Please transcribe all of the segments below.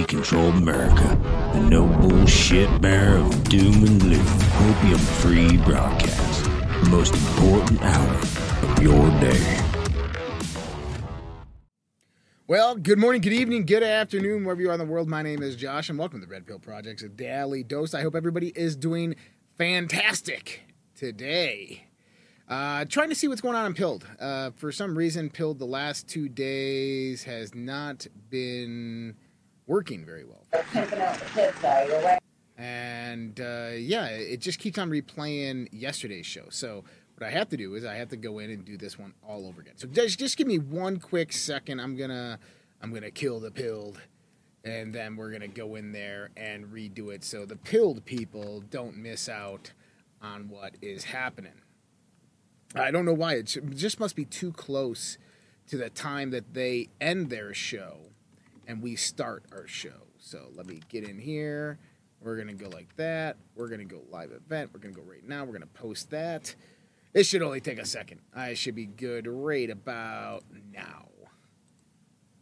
of Control America, the no bullshit bearer of doom and gloom, opium free broadcast, the most important hour of your day. Well, good morning, good evening, good afternoon, wherever you are in the world. My name is Josh, and welcome to the Red Pill Project's Daily Dose. I hope everybody is doing fantastic today. Uh, trying to see what's going on in Pilled. Uh, for some reason, Pilled the last two days has not been working very well. And uh, yeah, it just keeps on replaying yesterday's show. So what I have to do is I have to go in and do this one all over again. So just just give me one quick second. I'm gonna I'm gonna kill the Pilled, and then we're gonna go in there and redo it so the Pilled people don't miss out on what is happening. I don't know why. It just must be too close to the time that they end their show and we start our show. So let me get in here. We're to go like that. We're to go live event. We're to go right now. We're to post that. It should only take a second. I should be good right about now.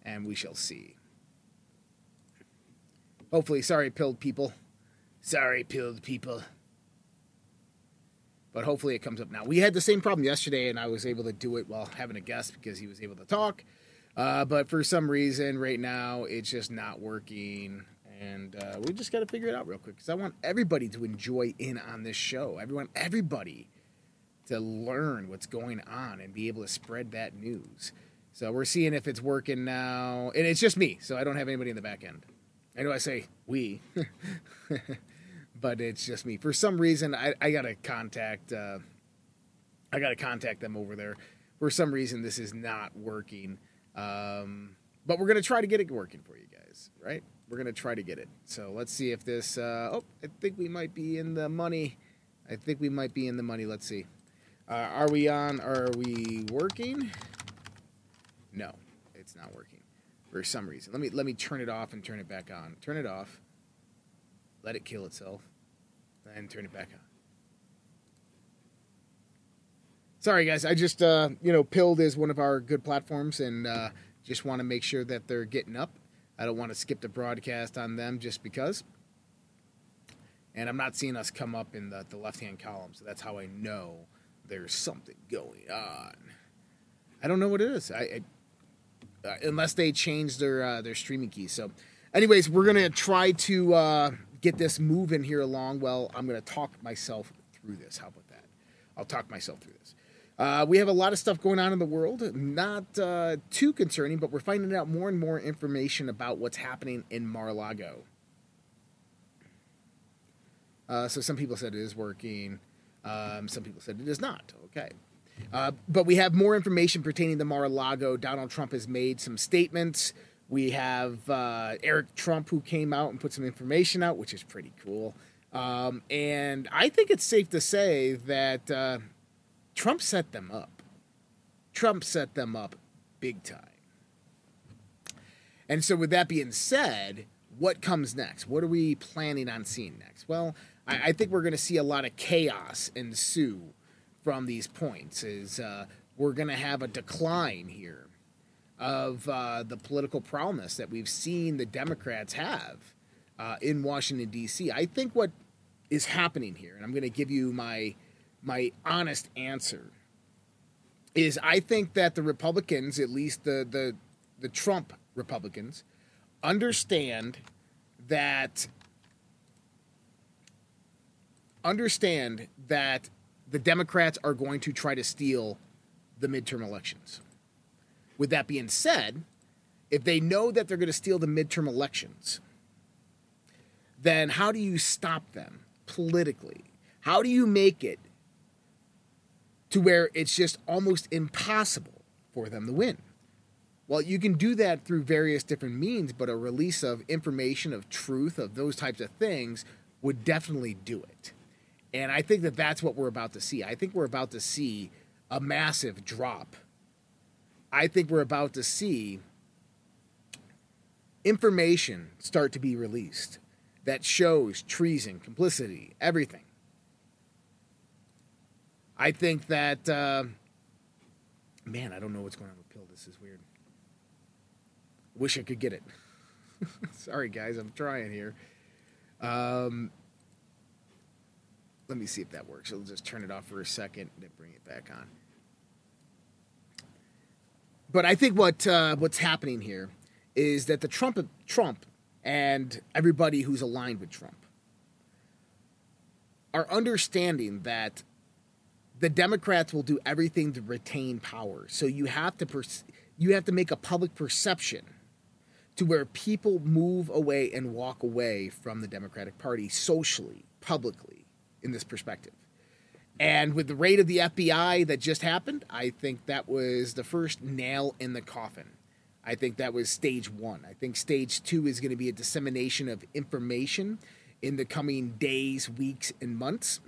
And we shall see. Hopefully, sorry, pilled people. Sorry, pilled people but hopefully it comes up now. We had the same problem yesterday, and I was able to do it while having a guest because he was able to talk. Uh, but for some reason, right now, it's just not working. And uh, we just got to figure it out real quick because I want everybody to enjoy in on this show. Everyone, everybody to learn what's going on and be able to spread that news. So we're seeing if it's working now. And it's just me, so I don't have anybody in the back end. I know I say we. but it's just me. For some reason, I, I gotta contact. Uh, I gotta contact them over there. For some reason, this is not working. Um, but we're gonna try to get it working for you guys, right? We're gonna try to get it. So let's see if this. Uh, oh, I think we might be in the money. I think we might be in the money. Let's see. Uh, are we on? Are we working? No, it's not working for some reason. Let me let me turn it off and turn it back on. Turn it off. Let it kill itself and turn it back on. Sorry, guys. I just, uh, you know, Pilled is one of our good platforms and uh, just want to make sure that they're getting up. I don't want to skip the broadcast on them just because. And I'm not seeing us come up in the, the left hand column, so that's how I know there's something going on. I don't know what it is. I, I uh, unless they change their uh, their streaming keys. So, anyways, we're gonna try to uh, get this moving here along, well, I'm to talk myself through this. How about that? I'll talk myself through this. Uh, we have a lot of stuff going on in the world, not uh, too concerning, but we're finding out more and more information about what's happening in Mar-a-Lago. Uh, so some people said it is working. Um, some people said it is not. Okay. Uh, but we have more information pertaining to Mar-a-Lago. Donald Trump has made some statements. We have uh, Eric Trump who came out and put some information out, which is pretty cool. Um, and I think it's safe to say that uh, Trump set them up. Trump set them up big time. And so, with that being said, what comes next? What are we planning on seeing next? Well, I, I think we're going to see a lot of chaos ensue from these points. Is uh, we're going to have a decline here of uh, the political prowess that we've seen the Democrats have uh, in Washington D.C. I think what is happening here, and I'm going to give you my my honest answer, is I think that the Republicans, at least the the the Trump Republicans, understand that understand that the Democrats are going to try to steal the midterm elections. With that being said, if they know that they're going to steal the midterm elections, then how do you stop them politically? How do you make it to where it's just almost impossible for them to win? Well, you can do that through various different means, but a release of information, of truth, of those types of things would definitely do it. And I think that that's what we're about to see. I think we're about to see a massive drop I think we're about to see information start to be released that shows treason, complicity, everything. I think that, uh, man, I don't know what's going on with Pill. This is weird. Wish I could get it. Sorry, guys, I'm trying here. Um, let me see if that works. I'll just turn it off for a second and then bring it back on. But I think what uh, what's happening here is that the Trump Trump and everybody who's aligned with Trump are understanding that the Democrats will do everything to retain power. So you have to you have to make a public perception to where people move away and walk away from the Democratic Party socially, publicly, in this perspective. And with the raid of the FBI that just happened, I think that was the first nail in the coffin. I think that was stage one. I think stage two is going to be a dissemination of information in the coming days, weeks, and months.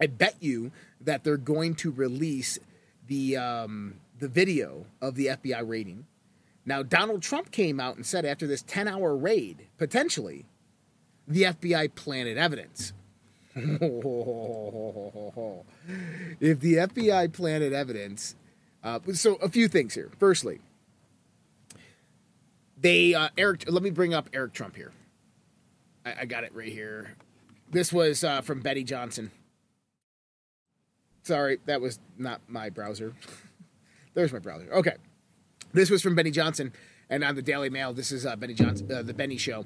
I bet you that they're going to release the um, the video of the FBI raiding. Now, Donald Trump came out and said after this 10 hour raid, potentially, the FBI planted evidence. if the FBI planted evidence, uh, so a few things here. Firstly, they uh, Eric. Let me bring up Eric Trump here. I, I got it right here. This was uh, from Betty Johnson. Sorry, that was not my browser. There's my browser. Okay, this was from Benny Johnson, and on the Daily Mail, this is uh, Benny Johnson, uh, the Benny Show,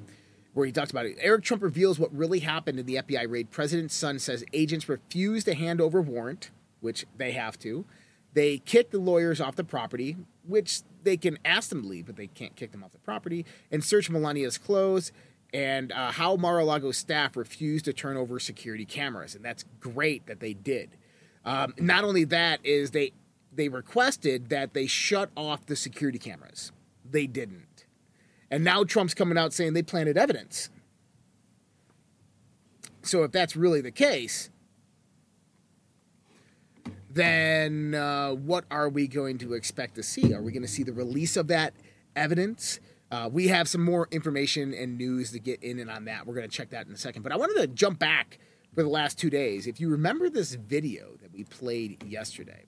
where he talks about it. Eric Trump reveals what really happened in the FBI raid. President's son says agents refused to hand over warrant, which they have to. They kicked the lawyers off the property, which they can ask them to leave, but they can't kick them off the property, and search Melania's clothes and uh, how Mar-a-Lago staff refused to turn over security cameras, and that's great that they did. Um, not only that is they they requested that they shut off the security cameras. They didn't, and now Trump's coming out saying they planted evidence. So if that's really the case, then uh, what are we going to expect to see? Are we going to see the release of that evidence? Uh, we have some more information and news to get in and on that. We're going to check that in a second. But I wanted to jump back for the last two days. If you remember this video that we played yesterday,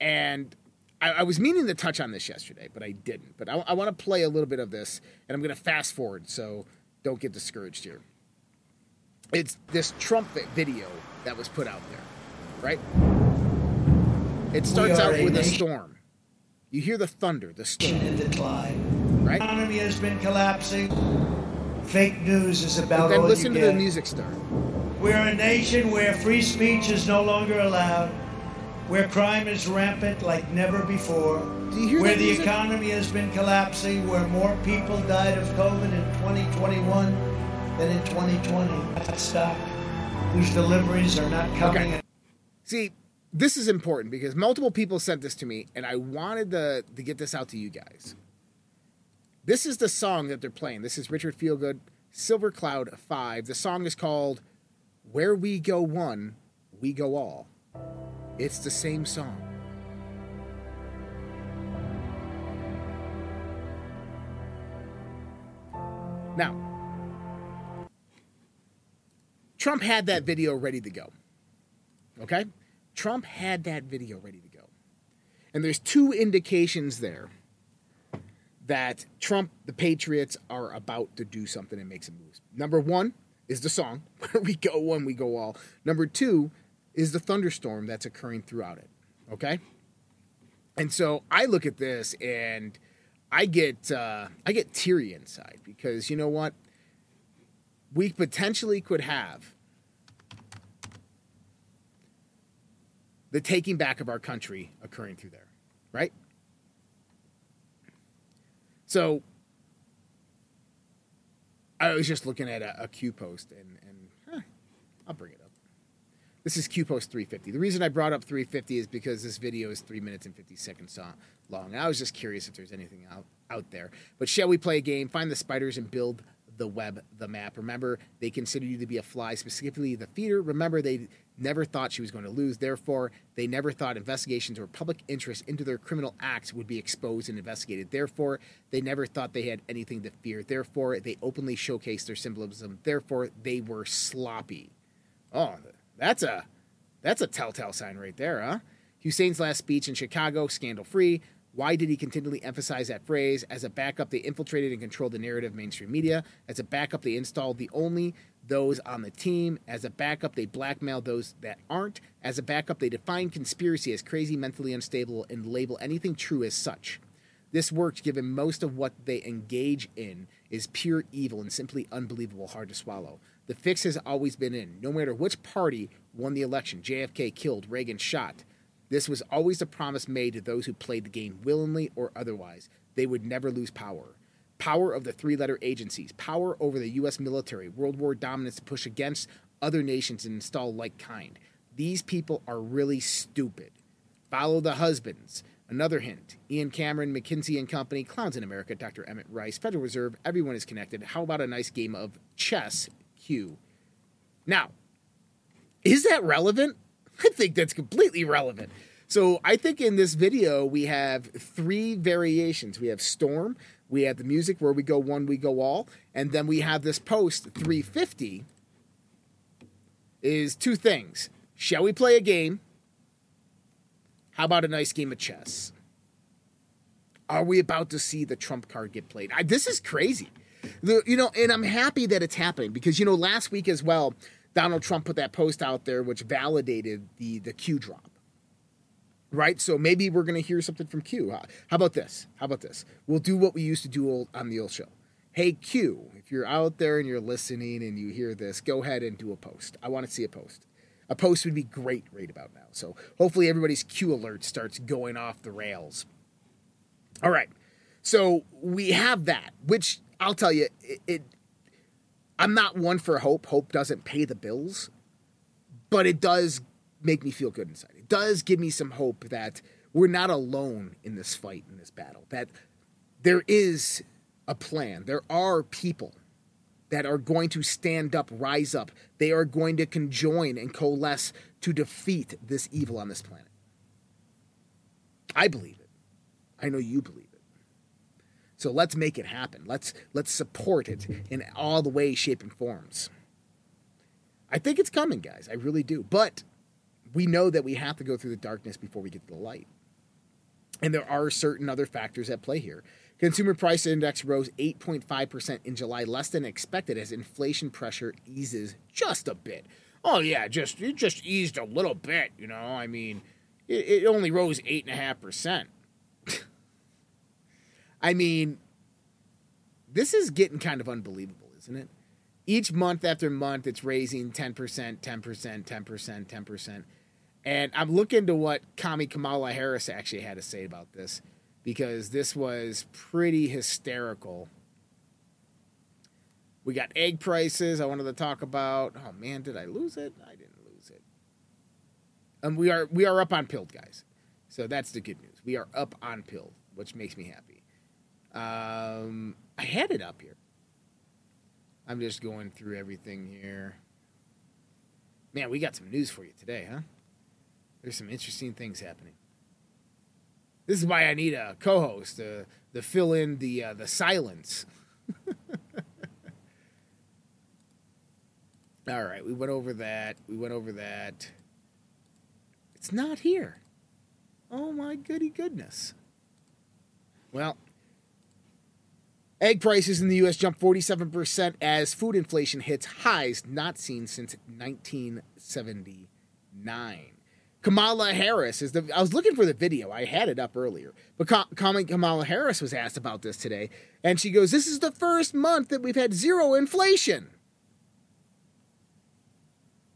and I, I was meaning to touch on this yesterday, but I didn't. But I, I want to play a little bit of this, and I'm going to fast forward, so don't get discouraged here. It's this Trump video that was put out there, right? It starts out with a storm. You hear the thunder, the storm. In decline right? The economy has been collapsing. Fake news is about but then listen to get. the music start. We're a nation where free speech is no longer allowed, where crime is rampant like never before, Do you hear where the music? economy has been collapsing, where more people died of COVID in 2021 than in 2020. Stock whose deliveries are not coming. Okay. See, this is important because multiple people sent this to me, and I wanted to, to get this out to you guys. This is the song that they're playing. This is Richard Feelgood, Silver Cloud 5. The song is called Where We Go One, We Go All. It's the same song. Now, Trump had that video ready to go. Okay? Trump had that video ready to go. And there's two indications there that Trump, the Patriots, are about to do something and make some moves. Number one is the song, Where We Go One, We Go All. Number two is the thunderstorm that's occurring throughout it. Okay? And so I look at this and I get uh, I get teary inside because you know what? We potentially could have the taking back of our country occurring through there, right? So I was just looking at a, a Q post and, and huh, I'll bring it up. This is Q post 350. The reason I brought up 350 is because this video is three minutes and 50 seconds long. I was just curious if there's anything out, out there. But shall we play a game? Find the spiders and build the web, the map. Remember, they consider you to be a fly, specifically the feeder. Remember, they never thought she was going to lose. Therefore, they never thought investigations or public interest into their criminal acts would be exposed and investigated. Therefore, they never thought they had anything to fear. Therefore, they openly showcased their symbolism. Therefore, they were sloppy. Oh, that's a that's a telltale sign right there, huh? Hussein's last speech in Chicago, scandal free. Why did he continually emphasize that phrase? As a backup, they infiltrated and controlled the narrative mainstream media. As a backup, they installed the only those on the team. As a backup, they blackmail those that aren't. As a backup, they define conspiracy as crazy, mentally unstable, and label anything true as such. This works given most of what they engage in is pure evil and simply unbelievable, hard to swallow. The fix has always been in. No matter which party won the election, JFK killed, Reagan shot. This was always a promise made to those who played the game willingly or otherwise. They would never lose power. Power of the three letter agencies, power over the U.S. military, World War dominance to push against other nations and install like kind. These people are really stupid. Follow the husbands. Another hint Ian Cameron, McKinsey and Company, Clowns in America, Dr. Emmett Rice, Federal Reserve, everyone is connected. How about a nice game of chess, Q? Now, is that relevant? I think that's completely relevant. So I think in this video we have three variations. We have Storm, we have the music where we go one, we go all, and then we have this post 350 is two things. Shall we play a game? How about a nice game of chess? Are we about to see the trump card get played? I, this is crazy. The, you know, and I'm happy that it's happening because you know last week as well, Donald Trump put that post out there which validated the the Q drop. Right? So maybe we're going to hear something from Q. How about this? How about this? We'll do what we used to do on the old show. Hey Q, if you're out there and you're listening and you hear this, go ahead and do a post. I want to see a post. A post would be great right about now. So hopefully everybody's Q alert starts going off the rails. All right. So we have that, which I'll tell you, it, it I'm not one for hope. Hope doesn't pay the bills, but it does make me feel good inside. Does give me some hope that we're not alone in this fight, in this battle, that there is a plan. There are people that are going to stand up, rise up. They are going to conjoin and coalesce to defeat this evil on this planet. I believe it. I know you believe it. So let's make it happen. Let's let's support it in all the ways, shape, and forms. I think it's coming, guys. I really do. But we know that we have to go through the darkness before we get to the light. And there are certain other factors at play here. Consumer price index rose 8.5% in July, less than expected as inflation pressure eases just a bit. Oh yeah, just it just eased a little bit, you know. I mean, it, it only rose eight and a half percent. I mean, this is getting kind of unbelievable, isn't it? Each month after month, it's raising 10%, 10%, 10%, 10%. And I'm looking to what Kami Kamala Harris actually had to say about this because this was pretty hysterical. We got egg prices I wanted to talk about. Oh man, did I lose it? I didn't lose it. And um, we are we are up on Pilled, guys. So that's the good news. We are up on Pilled, which makes me happy. Um, I had it up here. I'm just going through everything here. Man, we got some news for you today, huh? There's some interesting things happening. This is why I need a co-host to, to fill in the uh, the silence. All right, we went over that. We went over that. It's not here. Oh my goody goodness. Well, egg prices in the U.S. jumped 47% as food inflation hits highs not seen since 1979. Kamala Harris is the. I was looking for the video. I had it up earlier, but Kamala Harris was asked about this today, and she goes, "This is the first month that we've had zero inflation."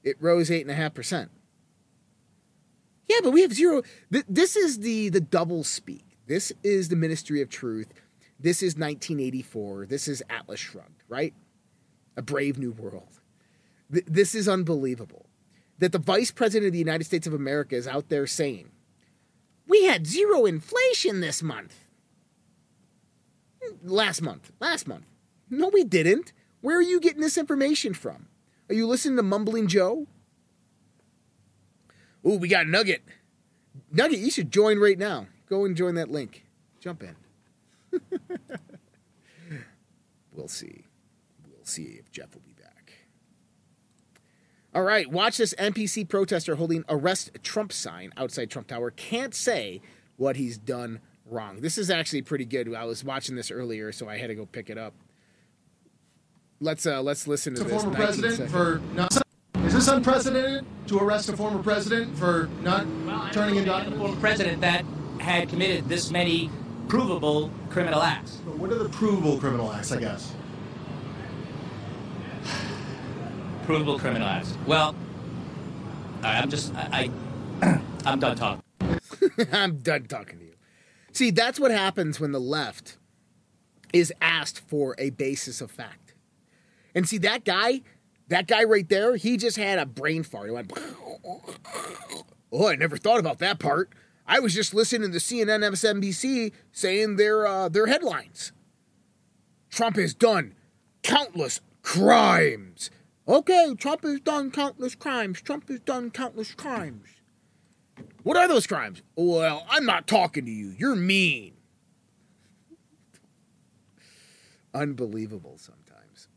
It rose eight and a half percent. Yeah, but we have zero. This is the the double speak. This is the Ministry of Truth. This is 1984. This is Atlas Shrugged, right? A Brave New World. This is unbelievable that the vice president of the United States of America is out there saying, we had zero inflation this month. Last month. Last month. No, we didn't. Where are you getting this information from? Are you listening to Mumbling Joe? Ooh, we got Nugget. Nugget, you should join right now. Go and join that link. Jump in. we'll see. We'll see if Jeff will all right, watch this NPC protester holding arrest Trump sign outside Trump Tower can't say what he's done wrong. This is actually pretty good. I was watching this earlier, so I had to go pick it up. Let's uh let's listen to a this. former president seconds. for not. Is this unprecedented to arrest a former president for not Well, turning in don't know the documents? former president that had committed this many provable criminal acts. What are the provable criminal acts? I guess. Provable criminal acts. Well, right, I'm just I, I I'm done talking. I'm done talking to you. See, that's what happens when the left is asked for a basis of fact. And see, that guy, that guy right there, he just had a brain fart. It went, oh, I never thought about that part. I was just listening to CNN, MSNBC saying their uh, their headlines. Trump has done countless crimes. Okay, Trump has done countless crimes. Trump has done countless crimes. What are those crimes? Well, I'm not talking to you. You're mean. Unbelievable sometimes.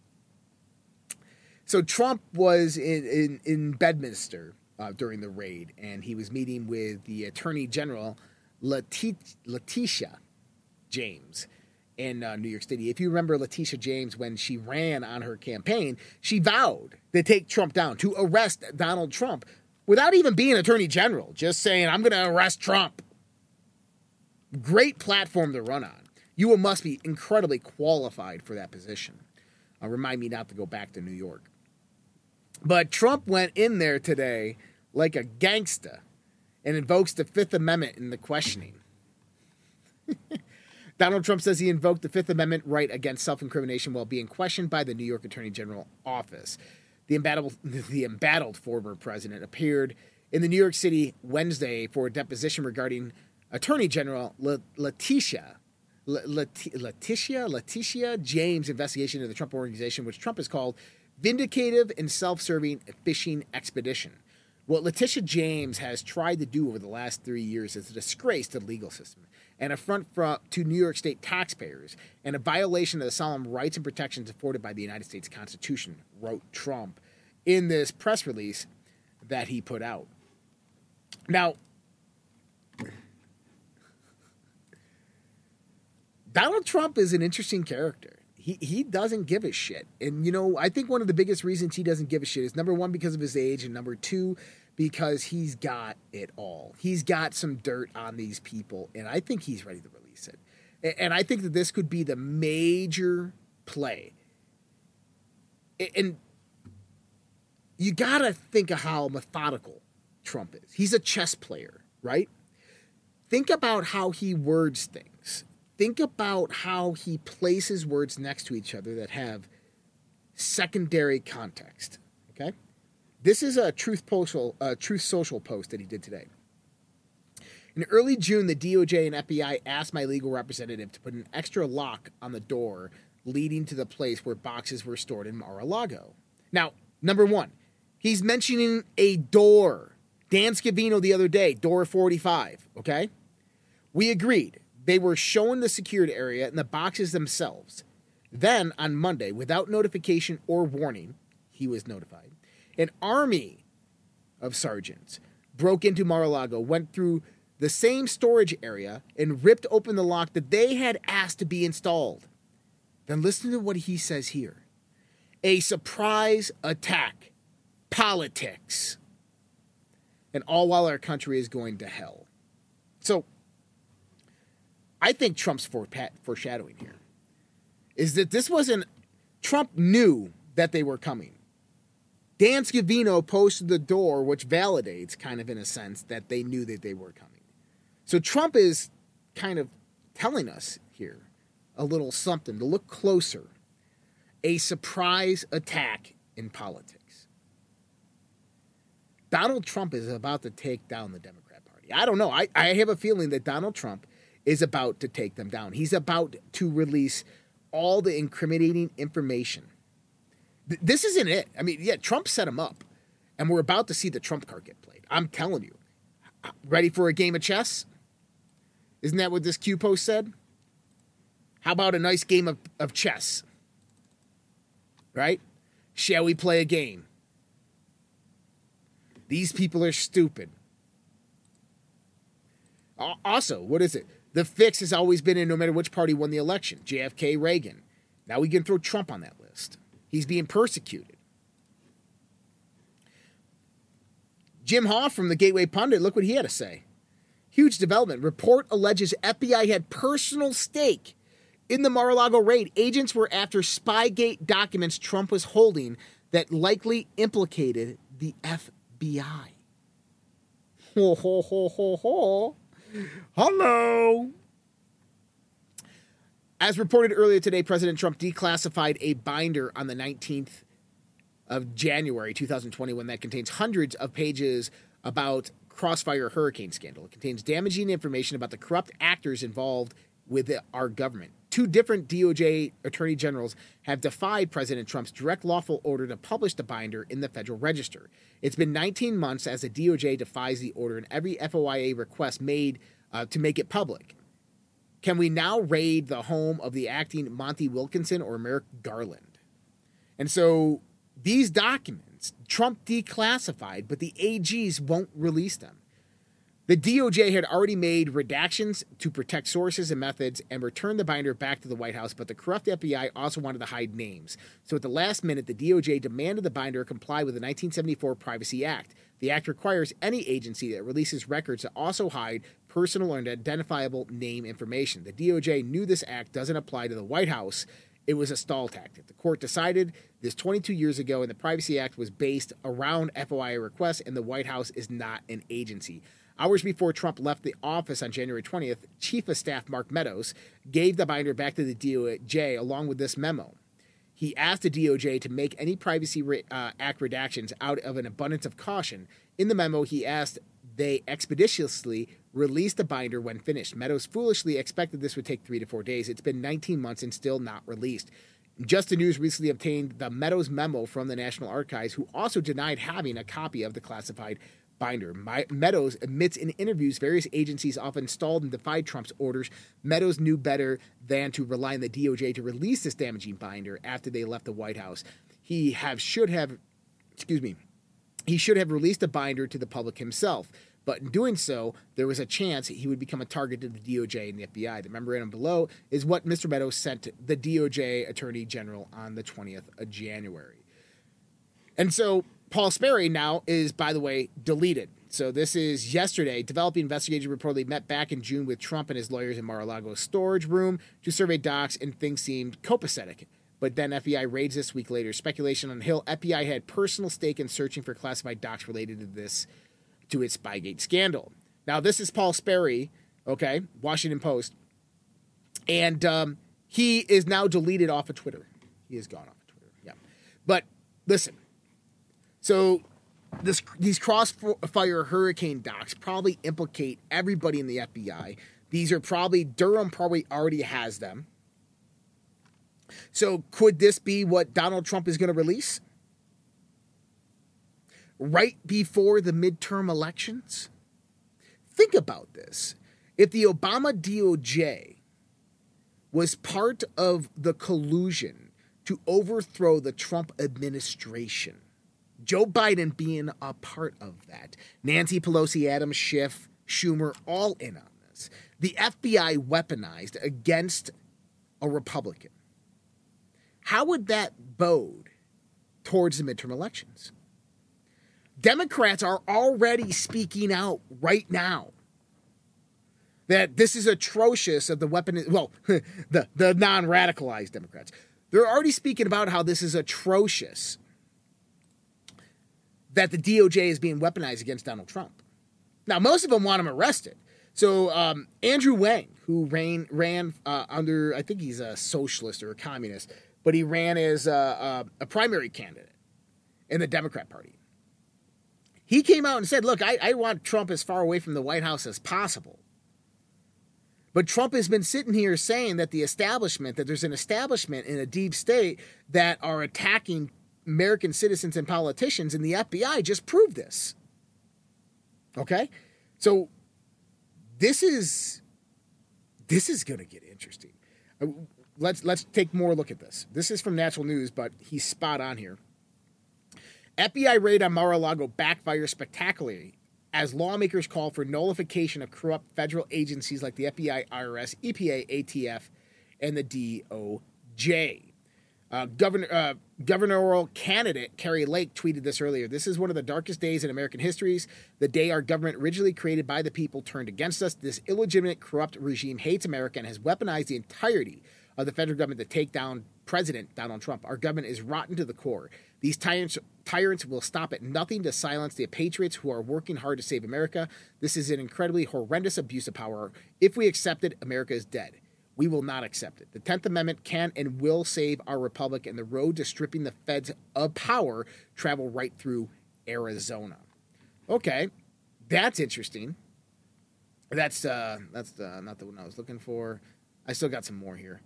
So Trump was in, in, in Bedminster uh, during the raid, and he was meeting with the Attorney General Leti- Letitia James in uh, New York City. If you remember Letitia James, when she ran on her campaign, she vowed to take Trump down, to arrest Donald Trump without even being Attorney General, just saying, I'm going to arrest Trump. Great platform to run on. You must be incredibly qualified for that position. Uh, remind me not to go back to New York. But Trump went in there today like a gangsta and invokes the Fifth Amendment in the questioning. Donald Trump says he invoked the Fifth Amendment right against self incrimination while being questioned by the New York Attorney General office. The embattled, the embattled former president appeared in the New York City Wednesday for a deposition regarding Attorney General Letitia. Letitia Letitia James investigation into the Trump organization, which Trump has called vindicative and self-serving fishing expedition. What Letitia James has tried to do over the last three years is a disgrace to the legal system, an affront fro- to New York State taxpayers, and a violation of the solemn rights and protections afforded by the United States Constitution, wrote Trump in this press release that he put out. Now, Donald Trump is an interesting character. He he doesn't give a shit. And you know, I think one of the biggest reasons he doesn't give a shit is number 1 because of his age and number 2 because he's got it all. He's got some dirt on these people and I think he's ready to release it. And I think that this could be the major play. And you got to think of how methodical Trump is. He's a chess player, right? Think about how he words things. Think about how he places words next to each other that have secondary context. Okay, this is a Truth Social, Truth Social post that he did today. In early June, the DOJ and FBI asked my legal representative to put an extra lock on the door leading to the place where boxes were stored in Mar-a-Lago. Now, number one, he's mentioning a door. Dan Scavino the other day, door 45, okay? We agreed. They were shown the secured area and the boxes themselves. Then, on Monday, without notification or warning, he was notified. An army of sergeants broke into Mar a Lago, went through the same storage area, and ripped open the lock that they had asked to be installed. Then listen to what he says here a surprise attack, politics. And all while our country is going to hell. So, I think Trump's foreshadowing here is that this wasn't Trump knew that they were coming. Dan Scavino posted the door, which validates, kind of in a sense, that they knew that they were coming. So Trump is kind of telling us here a little something to look closer. A surprise attack in politics. Donald Trump is about to take down the Democrat Party. I don't know. I, I have a feeling that Donald Trump is about to take them down. He's about to release all the incriminating information. Th- this isn't it. I mean, yeah, Trump set him up, and we're about to see the Trump card get played. I'm telling you. Ready for a game of chess? Isn't that what this Q post said? How about a nice game of, of chess? Right? Shall we play a game? These people are stupid. Also, what is it? The fix has always been in no matter which party won the election JFK, Reagan. Now we can throw Trump on that list. He's being persecuted. Jim Hoft from the Gateway Pundit, look what he had to say. Huge development. Report alleges FBI had personal stake in the Mar a Lago raid. Agents were after Spygate documents Trump was holding that likely implicated the FBI. Ho, ho, ho, ho, ho. Hello. As reported earlier today, President Trump declassified a binder on the 19th of January 2021 that contains hundreds of pages about Crossfire hurricane scandal. It contains damaging information about the corrupt actors involved with our government. Two different DOJ attorney generals have defied President Trump's direct lawful order to publish the binder in the Federal Register. It's been 19 months as the DOJ defies the order in every FOIA request made uh, to make it public. Can we now raid the home of the acting Monty Wilkinson or Merrick Garland? And so these documents, Trump declassified, but the AGs won't release them. The DOJ had already made redactions to protect sources and methods and returned the binder back to the White House, but the corrupt FBI also wanted to hide names. So at the last minute, the DOJ demanded the binder comply with the 1974 Privacy Act. The act requires any agency that releases records to also hide personal and identifiable name information. The DOJ knew this act doesn't apply to the White House. It was a stall tactic. The court decided this 22 years ago, and the Privacy Act was based around FOIA requests, and the White House is not an agency. Hours before Trump left the office on January 20th, Chief of Staff Mark Meadows gave the binder back to the DOJ along with this memo. He asked the DOJ to make any Privacy uh, Act redactions out of an abundance of caution. In the memo, he asked they expeditiously release the binder when finished. Meadows foolishly expected this would take three to four days. It's been 19 months and still not released. Just the News recently obtained the Meadows memo from the National Archives, who also denied having a copy of the classified binder. My, Meadows admits in interviews various agencies often stalled and defied Trump's orders. Meadows knew better than to rely on the DOJ to release this damaging binder after they left the White House. He have should have, excuse me, he should have released the binder to the public himself. But in doing so, there was a chance he would become a target of the DOJ and the FBI. The memorandum below is what Mr. Meadows sent the DOJ Attorney General on the 20th of January. And so Paul Sperry now is, by the way, deleted. So this is yesterday. Developing investigators reportedly met back in June with Trump and his lawyers in Mar-a-Lago's storage room to survey docs, and things seemed copacetic. But then FBI raids this week later. Speculation on Hill. FBI had personal stake in searching for classified docs related to this, to its Spygate scandal. Now this is Paul Sperry, okay, Washington Post, and um, he is now deleted off of Twitter. He is gone off of Twitter. Yeah, but listen so this, these crossfire hurricane docs probably implicate everybody in the FBI. These are probably Durham probably already has them. So could this be what Donald Trump is going to release? Right before the midterm elections? Think about this. If the Obama DOJ was part of the collusion to overthrow the Trump administration, Joe Biden being a part of that. Nancy Pelosi, Adam Schiff, Schumer, all in on this. The FBI weaponized against a Republican. How would that bode towards the midterm elections? Democrats are already speaking out right now that this is atrocious of the weapon well the the non-radicalized democrats they're already speaking about how this is atrocious that the DOJ is being weaponized against Donald Trump. Now, most of them want him arrested. So um, Andrew Yang, who ran ran uh, under, I think he's a socialist or a communist, but he ran as a, a, a, primary candidate in the Democrat Party. He came out and said, "Look, I, I want Trump as far away from the White House as possible." But Trump has been sitting here saying that the establishment, that there's an establishment in a deep state that are attacking American citizens and politicians, and the FBI just proved this. Okay? So this is this is going to get interesting. Uh, let's let's take more look at this. This is from Natural News, but he's spot on here. FBI raid on Mar-a-Lago backfires spectacularly as lawmakers call for nullification of corrupt federal agencies like the FBI, IRS, EPA, ATF, and the DOJ. Uh, governor, uh, candidate Kari Lake tweeted this earlier. This is one of the darkest days in American histories. The day our government, originally created by the people, turned against us. This illegitimate, corrupt regime hates America and has weaponized the entirety of the federal government to take down President Donald Trump. Our government is rotten to the core. These tyrants, tyrants will stop at nothing to silence the patriots who are working hard to save America. This is an incredibly horrendous abuse of power. If we accept it, America is dead. We will not accept it. The 10th Amendment can and will save our republic, and the road to stripping the feds of power travel right through Arizona. Okay, that's interesting. That's uh, that's uh, not the one I was looking for. I still got some more here.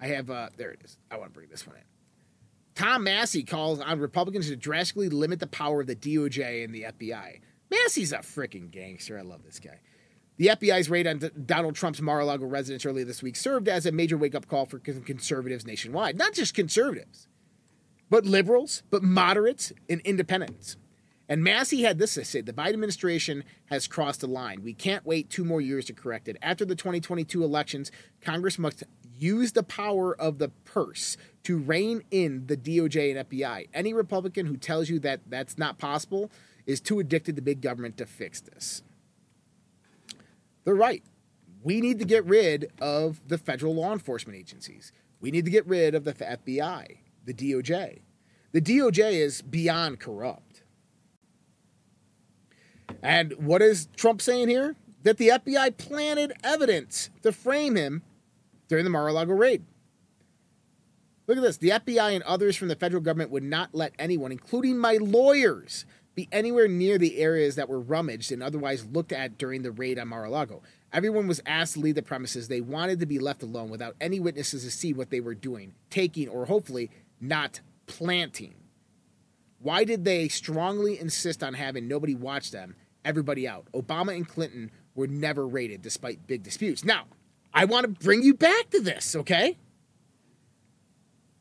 I have uh, there it is. I want to bring this one in. Tom Massie calls on Republicans to drastically limit the power of the DOJ and the FBI. Massie's a freaking gangster. I love this guy. The FBI's raid on D- Donald Trump's Mar-a-Lago residence earlier this week served as a major wake-up call for conservatives nationwide. Not just conservatives, but liberals, but moderates and independents. And Massie had this to say the Biden administration has crossed a line. We can't wait two more years to correct it. After the 2022 elections, Congress must use the power of the purse to rein in the DOJ and FBI. Any Republican who tells you that that's not possible is too addicted to big government to fix this. They're right. We need to get rid of the federal law enforcement agencies. We need to get rid of the FBI, the DOJ. The DOJ is beyond corrupt. And what is Trump saying here? That the FBI planted evidence to frame him during the Mar a Lago raid. Look at this. The FBI and others from the federal government would not let anyone, including my lawyers, be anywhere near the areas that were rummaged and otherwise looked at during the raid on Mar-a-Lago. Everyone was asked to leave the premises. They wanted to be left alone without any witnesses to see what they were doing, taking, or hopefully not planting. Why did they strongly insist on having nobody watch them, everybody out? Obama and Clinton were never raided despite big disputes. Now, I want to bring you back to this, okay?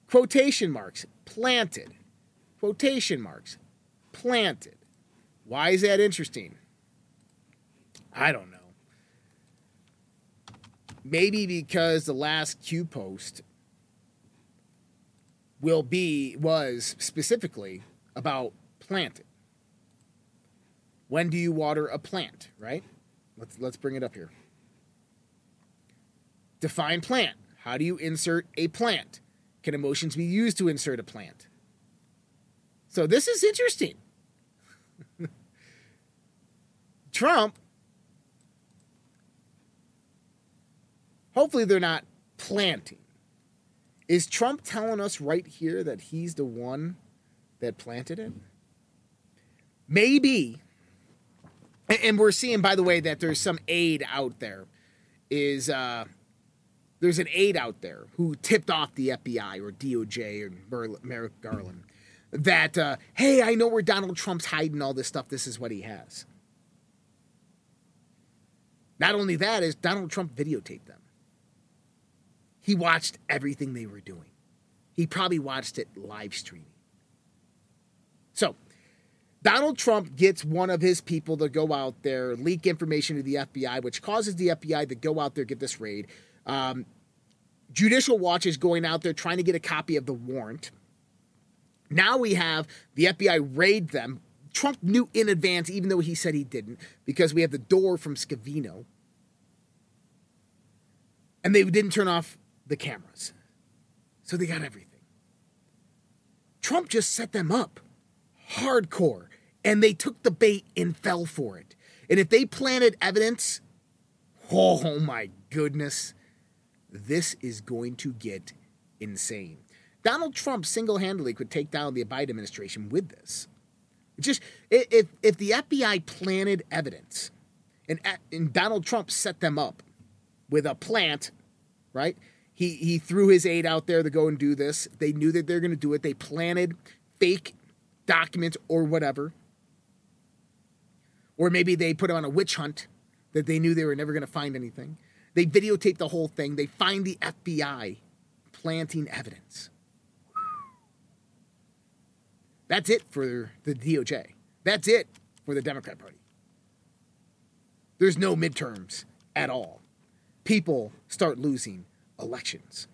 Quotation marks, planted. Quotation marks, planted. Why is that interesting? I don't know. Maybe because the last Q post will be was specifically about planting. When do you water a plant, right? Let's let's bring it up here. Define plant. How do you insert a plant? Can emotions be used to insert a plant? So this is interesting. Trump, hopefully they're not planting. Is Trump telling us right here that he's the one that planted it? Maybe. And we're seeing, by the way, that there's some aide out there. Is uh, there's an aide out there who tipped off the FBI or DOJ or Merrick Garland that, uh, hey, I know where Donald Trump's hiding all this stuff. This is what he has. Not only that, is Donald Trump videotaped them. He watched everything they were doing. He probably watched it live streaming. So, Donald Trump gets one of his people to go out there, leak information to the FBI, which causes the FBI to go out there, get this raid. Um, Judicial Watch is going out there trying to get a copy of the warrant. Now we have the FBI raid them. Trump knew in advance, even though he said he didn't, because we have the door from Scavino. And they didn't turn off the cameras. So they got everything. Trump just set them up hardcore, and they took the bait and fell for it. And if they planted evidence, oh my goodness, this is going to get insane. Donald Trump single handedly could take down the Biden administration with this. Just if if the FBI planted evidence, and and Donald Trump set them up with a plant, right? He he threw his aide out there to go and do this. They knew that they're going to do it. They planted fake documents or whatever, or maybe they put him on a witch hunt that they knew they were never going to find anything. They videotape the whole thing. They find the FBI planting evidence. That's it for the DOJ. That's it for the Democrat Party. there's no midterms at all. People start losing elections.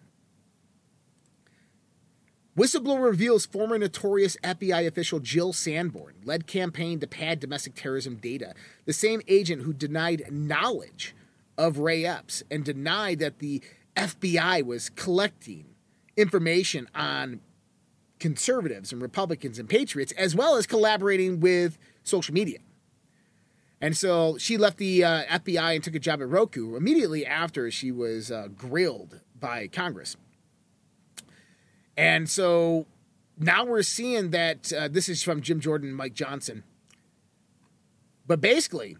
Whistleblower reveals former notorious FBI official Jill Sanborn led campaign to pad domestic terrorism data. The same agent who denied knowledge of Ray Epps and denied that the FBI was collecting information on conservatives and Republicans and patriots, as well as collaborating with social media. And so she left the uh, FBI and took a job at Roku immediately after she was uh, grilled by Congress. And so now we're seeing that uh, this is from Jim Jordan and Mike Johnson. But basically,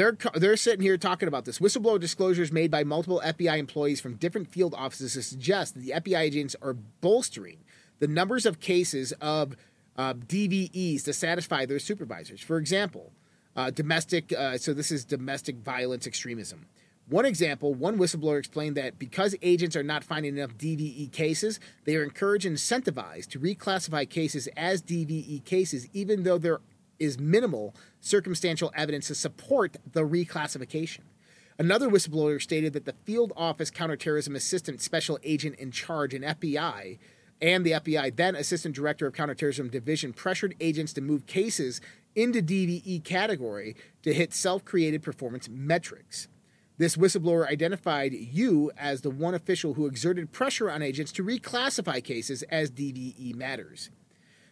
they're they're sitting here talking about this whistleblower disclosures made by multiple FBI employees from different field offices suggest that the FBI agents are bolstering the numbers of cases of uh, DVEs to satisfy their supervisors. For example, uh, domestic. Uh, so this is domestic violence extremism. One example, one whistleblower explained that because agents are not finding enough DVE cases, they are encouraged and incentivized to reclassify cases as DVE cases, even though there is minimal circumstantial evidence to support the reclassification. Another whistleblower stated that the Field Office Counterterrorism Assistant Special Agent in charge in FBI and the FBI, then Assistant Director of Counterterrorism Division, pressured agents to move cases into DVE category to hit self created performance metrics. This whistleblower identified you as the one official who exerted pressure on agents to reclassify cases as DVE matters.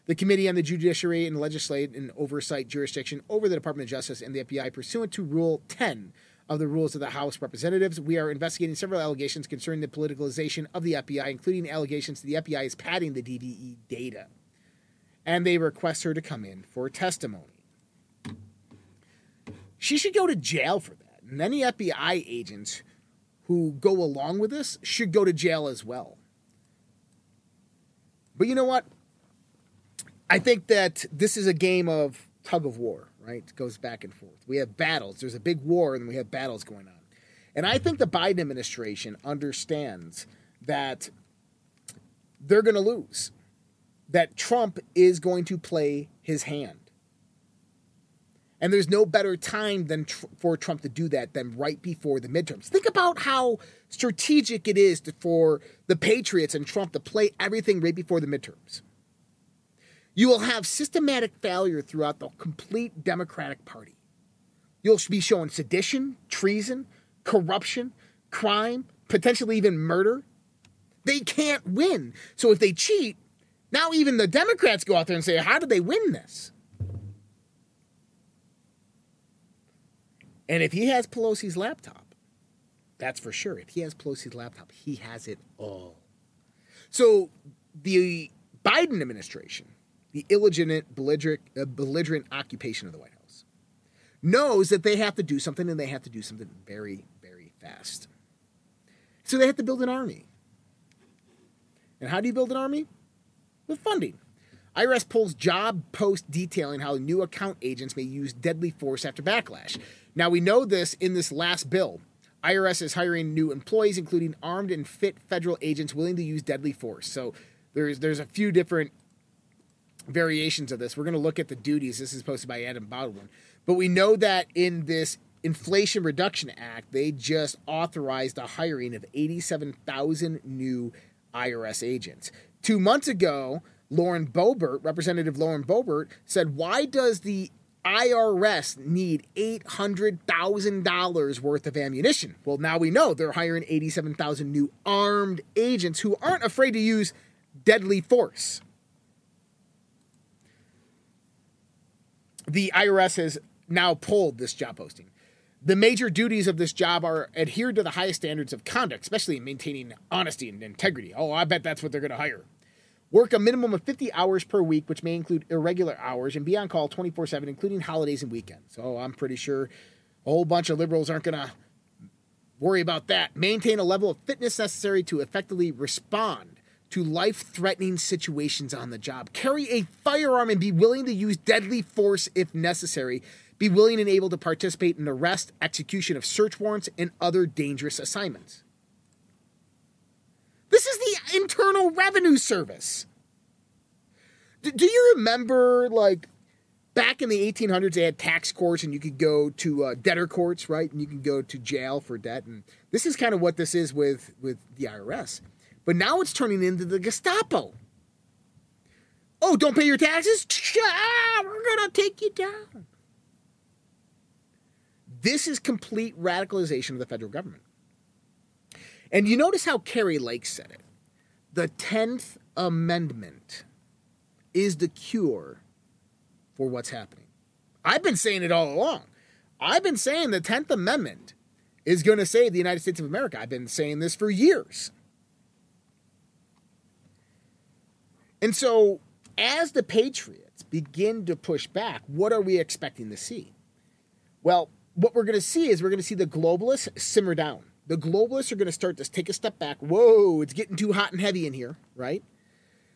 The Committee on the Judiciary and Legislative and Oversight Jurisdiction over the Department of Justice and the FBI, pursuant to Rule 10 of the Rules of the House Representatives, we are investigating several allegations concerning the politicalization of the FBI, including allegations that the FBI is padding the DVE data. And they request her to come in for testimony. She should go to jail for that. And any FBI agents who go along with this should go to jail as well. But you know what? I think that this is a game of tug of war, right? It goes back and forth. We have battles. There's a big war, and we have battles going on. And I think the Biden administration understands that they're going to lose, that Trump is going to play his hand. And there's no better time than tr- for Trump to do that than right before the midterms. Think about how strategic it is to, for the Patriots and Trump to play everything right before the midterms. You will have systematic failure throughout the complete Democratic Party. You'll be showing sedition, treason, corruption, crime, potentially even murder. They can't win. So if they cheat, now even the Democrats go out there and say, How did they win this? And if he has Pelosi's laptop, that's for sure. If he has Pelosi's laptop, he has it all. So the Biden administration the illegitimate, belligerent, uh, belligerent occupation of the White House, knows that they have to do something and they have to do something very, very fast. So they have to build an army. And how do you build an army? With funding. IRS pulls job post detailing how new account agents may use deadly force after backlash. Now, we know this in this last bill. IRS is hiring new employees, including armed and fit federal agents willing to use deadly force. So there's there's a few different variations of this. We're going to look at the duties. This is posted by Adam Baldwin. But we know that in this Inflation Reduction Act, they just authorized the hiring of 87,000 new IRS agents. Two months ago, Lauren Boebert, Representative Lauren Boebert, said, Why does the IRS need $800,000 worth of ammunition? Well, now we know they're hiring 87,000 new armed agents who aren't afraid to use deadly force. The IRS has now pulled this job posting. The major duties of this job are adhere to the highest standards of conduct, especially in maintaining honesty and integrity. Oh, I bet that's what they're going to hire. Work a minimum of 50 hours per week, which may include irregular hours, and be on call 24 7, including holidays and weekends. So I'm pretty sure a whole bunch of liberals aren't going to worry about that. Maintain a level of fitness necessary to effectively respond to life threatening situations on the job. Carry a firearm and be willing to use deadly force if necessary. Be willing and able to participate in arrest, execution of search warrants, and other dangerous assignments. This is the Internal Revenue Service. D- do you remember, like, back in the 1800s, they had tax courts, and you could go to uh, debtor courts, right? And you can go to jail for debt. And this is kind of what this is with with the IRS. But now it's turning into the Gestapo. Oh, don't pay your taxes? Ah, we're gonna take you down. This is complete radicalization of the federal government. And you notice how Kari Lake said it. The 10th Amendment is the cure for what's happening. I've been saying it all along. I've been saying the 10th Amendment is going to save the United States of America. I've been saying this for years. And so, as the Patriots begin to push back, what are we expecting to see? Well, what we're going to see is we're going to see the globalists simmer down. The globalists are going to start to take a step back. Whoa, it's getting too hot and heavy in here, right?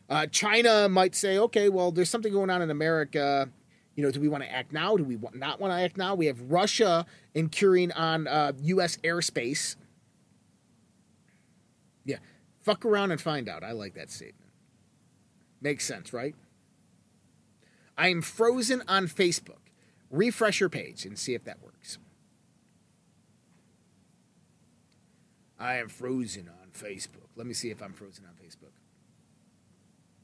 Uh, China might say, okay, well, there's something going on in America. You know, do we want to act now? Do we not want to act now? We have Russia incurring on uh, U.S. airspace. Yeah, fuck around and find out. I like that statement. Makes sense, right? I am frozen on Facebook. Refresh your page and see if that works. I am frozen on Facebook. Let me see if I'm frozen on Facebook.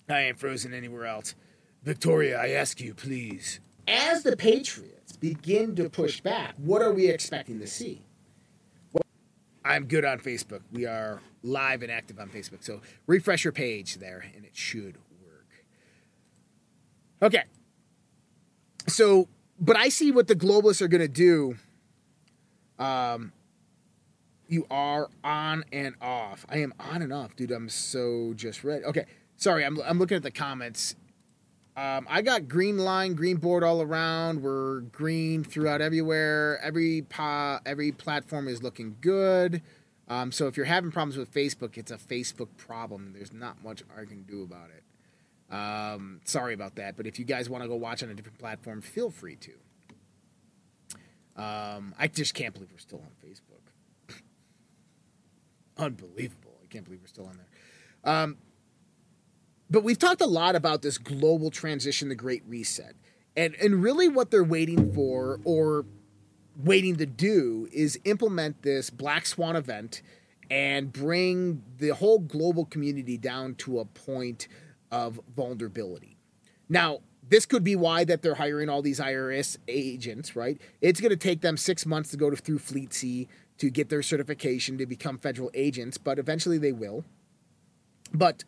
I ain't frozen anywhere else. Victoria, I ask you, please. As the Patriots begin to push back, what are we expecting to see? Well, I'm good on Facebook. We are live and active on Facebook. So refresh your page there, and it should work. Okay. So, but I see what the globalists are going to do. Um, you are on and off. I am on and off, dude. I'm so just ready. Okay. Sorry, I'm, I'm looking at the comments. Um, I got green line, green board all around. We're green throughout everywhere. Every pa, every platform is looking good. Um, so if you're having problems with Facebook, it's a Facebook problem. There's not much I can do about it. Um, sorry about that. But if you guys want to go watch on a different platform, feel free to. Um, I just can't believe we're still on Facebook. Unbelievable. I can't believe we're still on there. Um, but we've talked a lot about this global transition, the Great Reset. And, and really, what they're waiting for or waiting to do is implement this Black Swan event and bring the whole global community down to a point of vulnerability. Now, this could be why that they're hiring all these IRS agents, right? It's going to take them six months to go to, through FLETC to get their certification to become federal agents, but eventually they will. But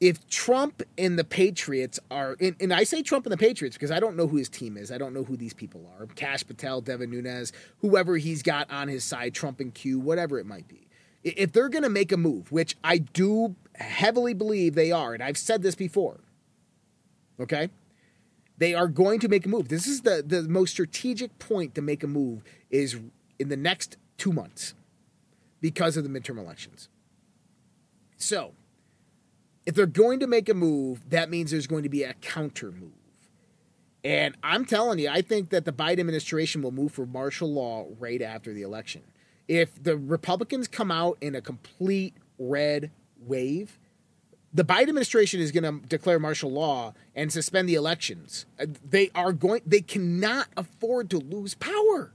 if Trump and the Patriots are, and, and, I say Trump and the Patriots because I don't know who his team is. I don't know who these people are Kash Patel, Devin Nunes, whoever he's got on his side, Trump and Q, whatever it might be. If they're going to make a move, which I do heavily believe they are, and I've said this before, okay? They are going to make a move. This is the, the most strategic point to make a move is in the next two months because of the midterm elections. So, if they're going to make a move, that means there's going to be a counter move. And I'm telling you, I think that the Biden administration will move for martial law right after the election. If the Republicans come out in a complete red wave, the Biden administration is going to declare martial law and suspend the elections. Uh, they are going they cannot afford to lose power.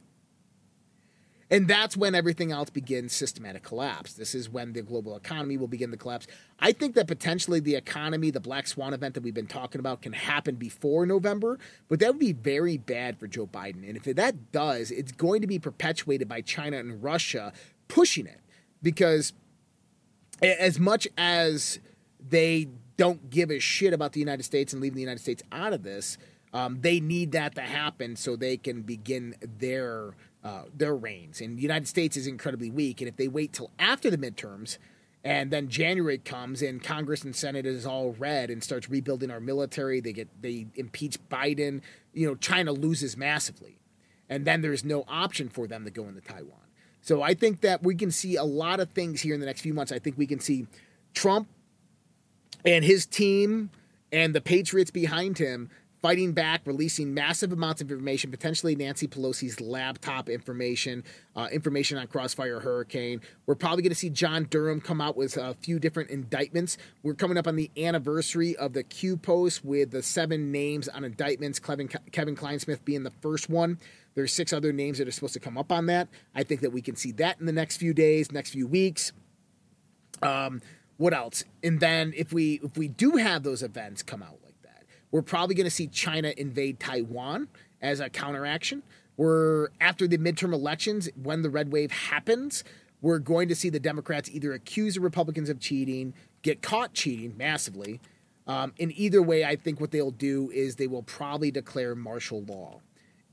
And that's when everything else begins systematic collapse. This is when the global economy will begin to collapse. I think that potentially the economy, the black swan event that we've been talking about, can happen before November, but that would be very bad for Joe Biden. And if that does, it's going to be perpetuated by China and Russia pushing it. Because as much as they don't give a shit about the United States and leaving the United States out of this, um, they need that to happen so they can begin their uh, their reigns. And the United States is incredibly weak. And if they wait till after the midterms, and then January comes and Congress and Senate is all red and starts rebuilding our military, they get they impeach Biden. You know, China loses massively, and then there's no option for them to go into Taiwan. So I think that we can see a lot of things here in the next few months. I think we can see Trump and his team and the Patriots behind him fighting back, releasing massive amounts of information, potentially Nancy Pelosi's laptop information, uh, information on Crossfire Hurricane. We're probably going to see John Durham come out with a few different indictments. We're coming up on the anniversary of the Q post with the seven names on indictments, Kevin, Kevin Clinesmith being the first one. There's six other names that are supposed to come up on that. I think that we can see that in the next few days, next few weeks. Um, what else? And then if we if we do have those events come out we're probably going to see China invade Taiwan as a counteraction. We're after the midterm elections when the red wave happens, we're going to see the Democrats either accuse the Republicans of cheating, get caught cheating massively. Um, in either way, I think what they'll do is they will probably declare martial law.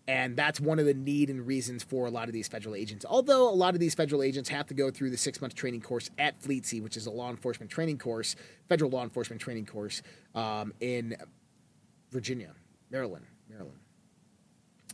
And that's one of the need and reasons for a lot of these federal agents. Although a lot of these federal agents have to go through the six month training course at FLETC, which is a law enforcement training course, federal law enforcement training course um, in Virginia, Maryland, Maryland.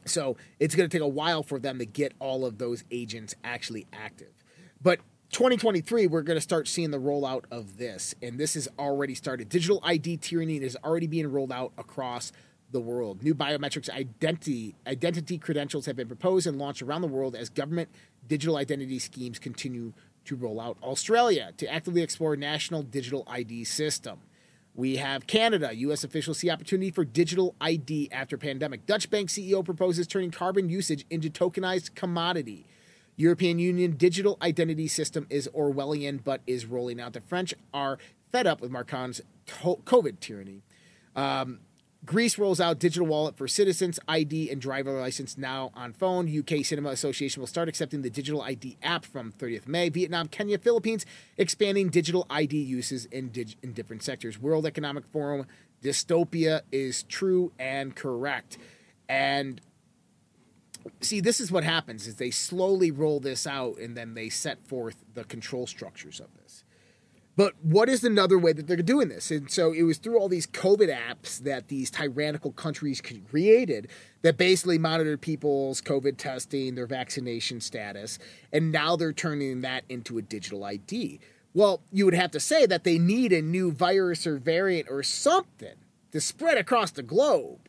So it's going to take a while for them to get all of those agents actually active. But 2023, we're going to start seeing the rollout of this. And this has already started. Digital ID tyranny is already being rolled out across the world. New biometrics identity identity credentials have been proposed and launched around the world as government digital identity schemes continue to roll out. Australia to actively explore national digital ID system. We have Canada. U.S. officials see opportunity for digital ID after pandemic. Dutch bank CEO proposes turning carbon usage into tokenized commodity. European Union digital identity system is Orwellian but is rolling out. The French are fed up with Macron's COVID tyranny. Um, Greece rolls out digital wallet for citizens, ID, and driver license now on phone. UK Cinema Association will start accepting the digital ID app from 30th May. Vietnam, Kenya, Philippines expanding digital ID uses in, dig- in different sectors. World Economic Forum dystopia is true and correct. And see, this is what happens: is they slowly roll this out and then they set forth the control structures of this. But what is another way that they're doing this? And so it was through all these COVID apps that these tyrannical countries created that basically monitored people's COVID testing, their vaccination status, and now they're turning that into a digital ID. Well, you would have to say that they need a new virus or variant or something to spread across the globe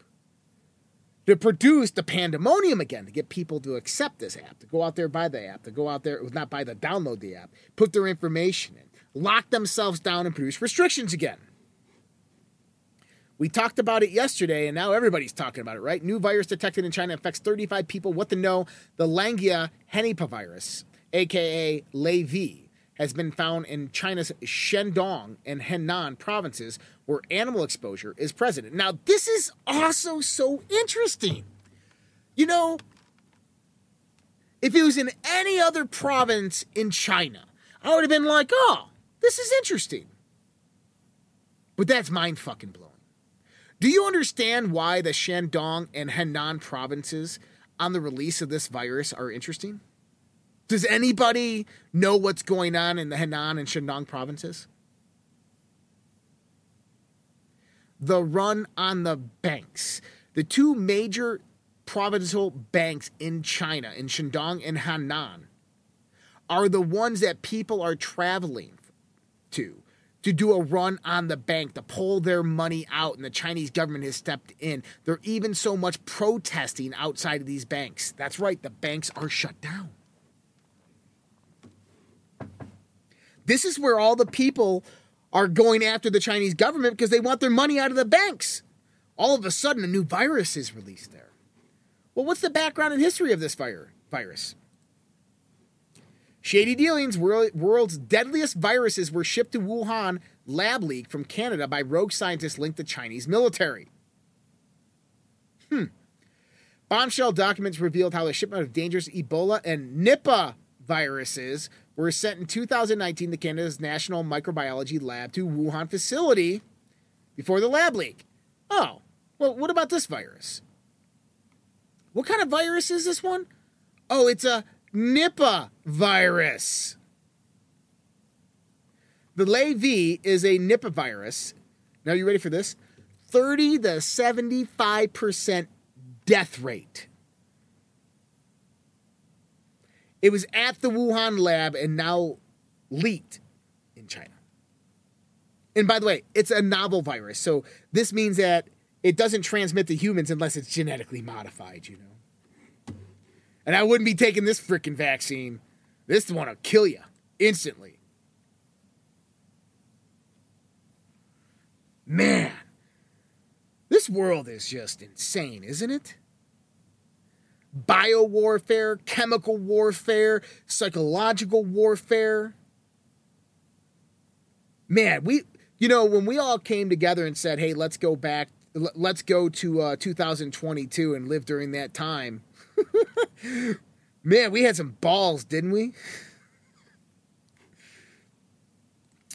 to produce the pandemonium again, to get people to accept this app, to go out there, buy the app, to go out there, not buy the, download the app, put their information in lock themselves down and produce restrictions again. We talked about it yesterday, and now everybody's talking about it, right? New virus detected in China affects 35 people. What to know? The Langya henipavirus, aka LayV, has been found in China's Shandong and Henan provinces where animal exposure is present. Now, this is also so interesting. You know, if it was in any other province in China, I would have been like, oh, this is interesting. But that's mind fucking blowing. Do you understand why the Shandong and Henan provinces on the release of this virus are interesting? Does anybody know what's going on in the Henan and Shandong provinces? The run on the banks. The two major provincial banks in China, in Shandong and Henan, are the ones that people are traveling to to do a run on the bank to pull their money out and the Chinese government has stepped in. They're even so much protesting outside of these banks. That's right, the banks are shut down. This is where all the people are going after the Chinese government because they want their money out of the banks. All of a sudden, a new virus is released there. Well, what's the background and history of this virus? Shady dealings, world's deadliest viruses were shipped to Wuhan lab leak from Canada by rogue scientists linked to Chinese military. Hmm. Bombshell documents revealed how the shipment of dangerous Ebola and Nipah viruses were sent in 2019 to Canada's National Microbiology Lab to Wuhan facility before the lab leak. Oh, well, what about this virus? What kind of virus is this one? Oh, it's a Nipah virus. The LayV is a Nipah virus. Now, you ready for this? 30 to 75% death rate. It was at the Wuhan lab and now leaked in China. And by the way, it's a novel virus. So this means that it doesn't transmit to humans unless it's genetically modified, you know. And I wouldn't be taking this freaking vaccine. This one will kill you instantly. Man, this world is just insane, isn't it? Bio warfare, chemical warfare, psychological warfare. Man, we, you know, when we all came together and said, hey, let's go back, let's go to uh, 2022 and live during that time. Man, we had some balls, didn't we?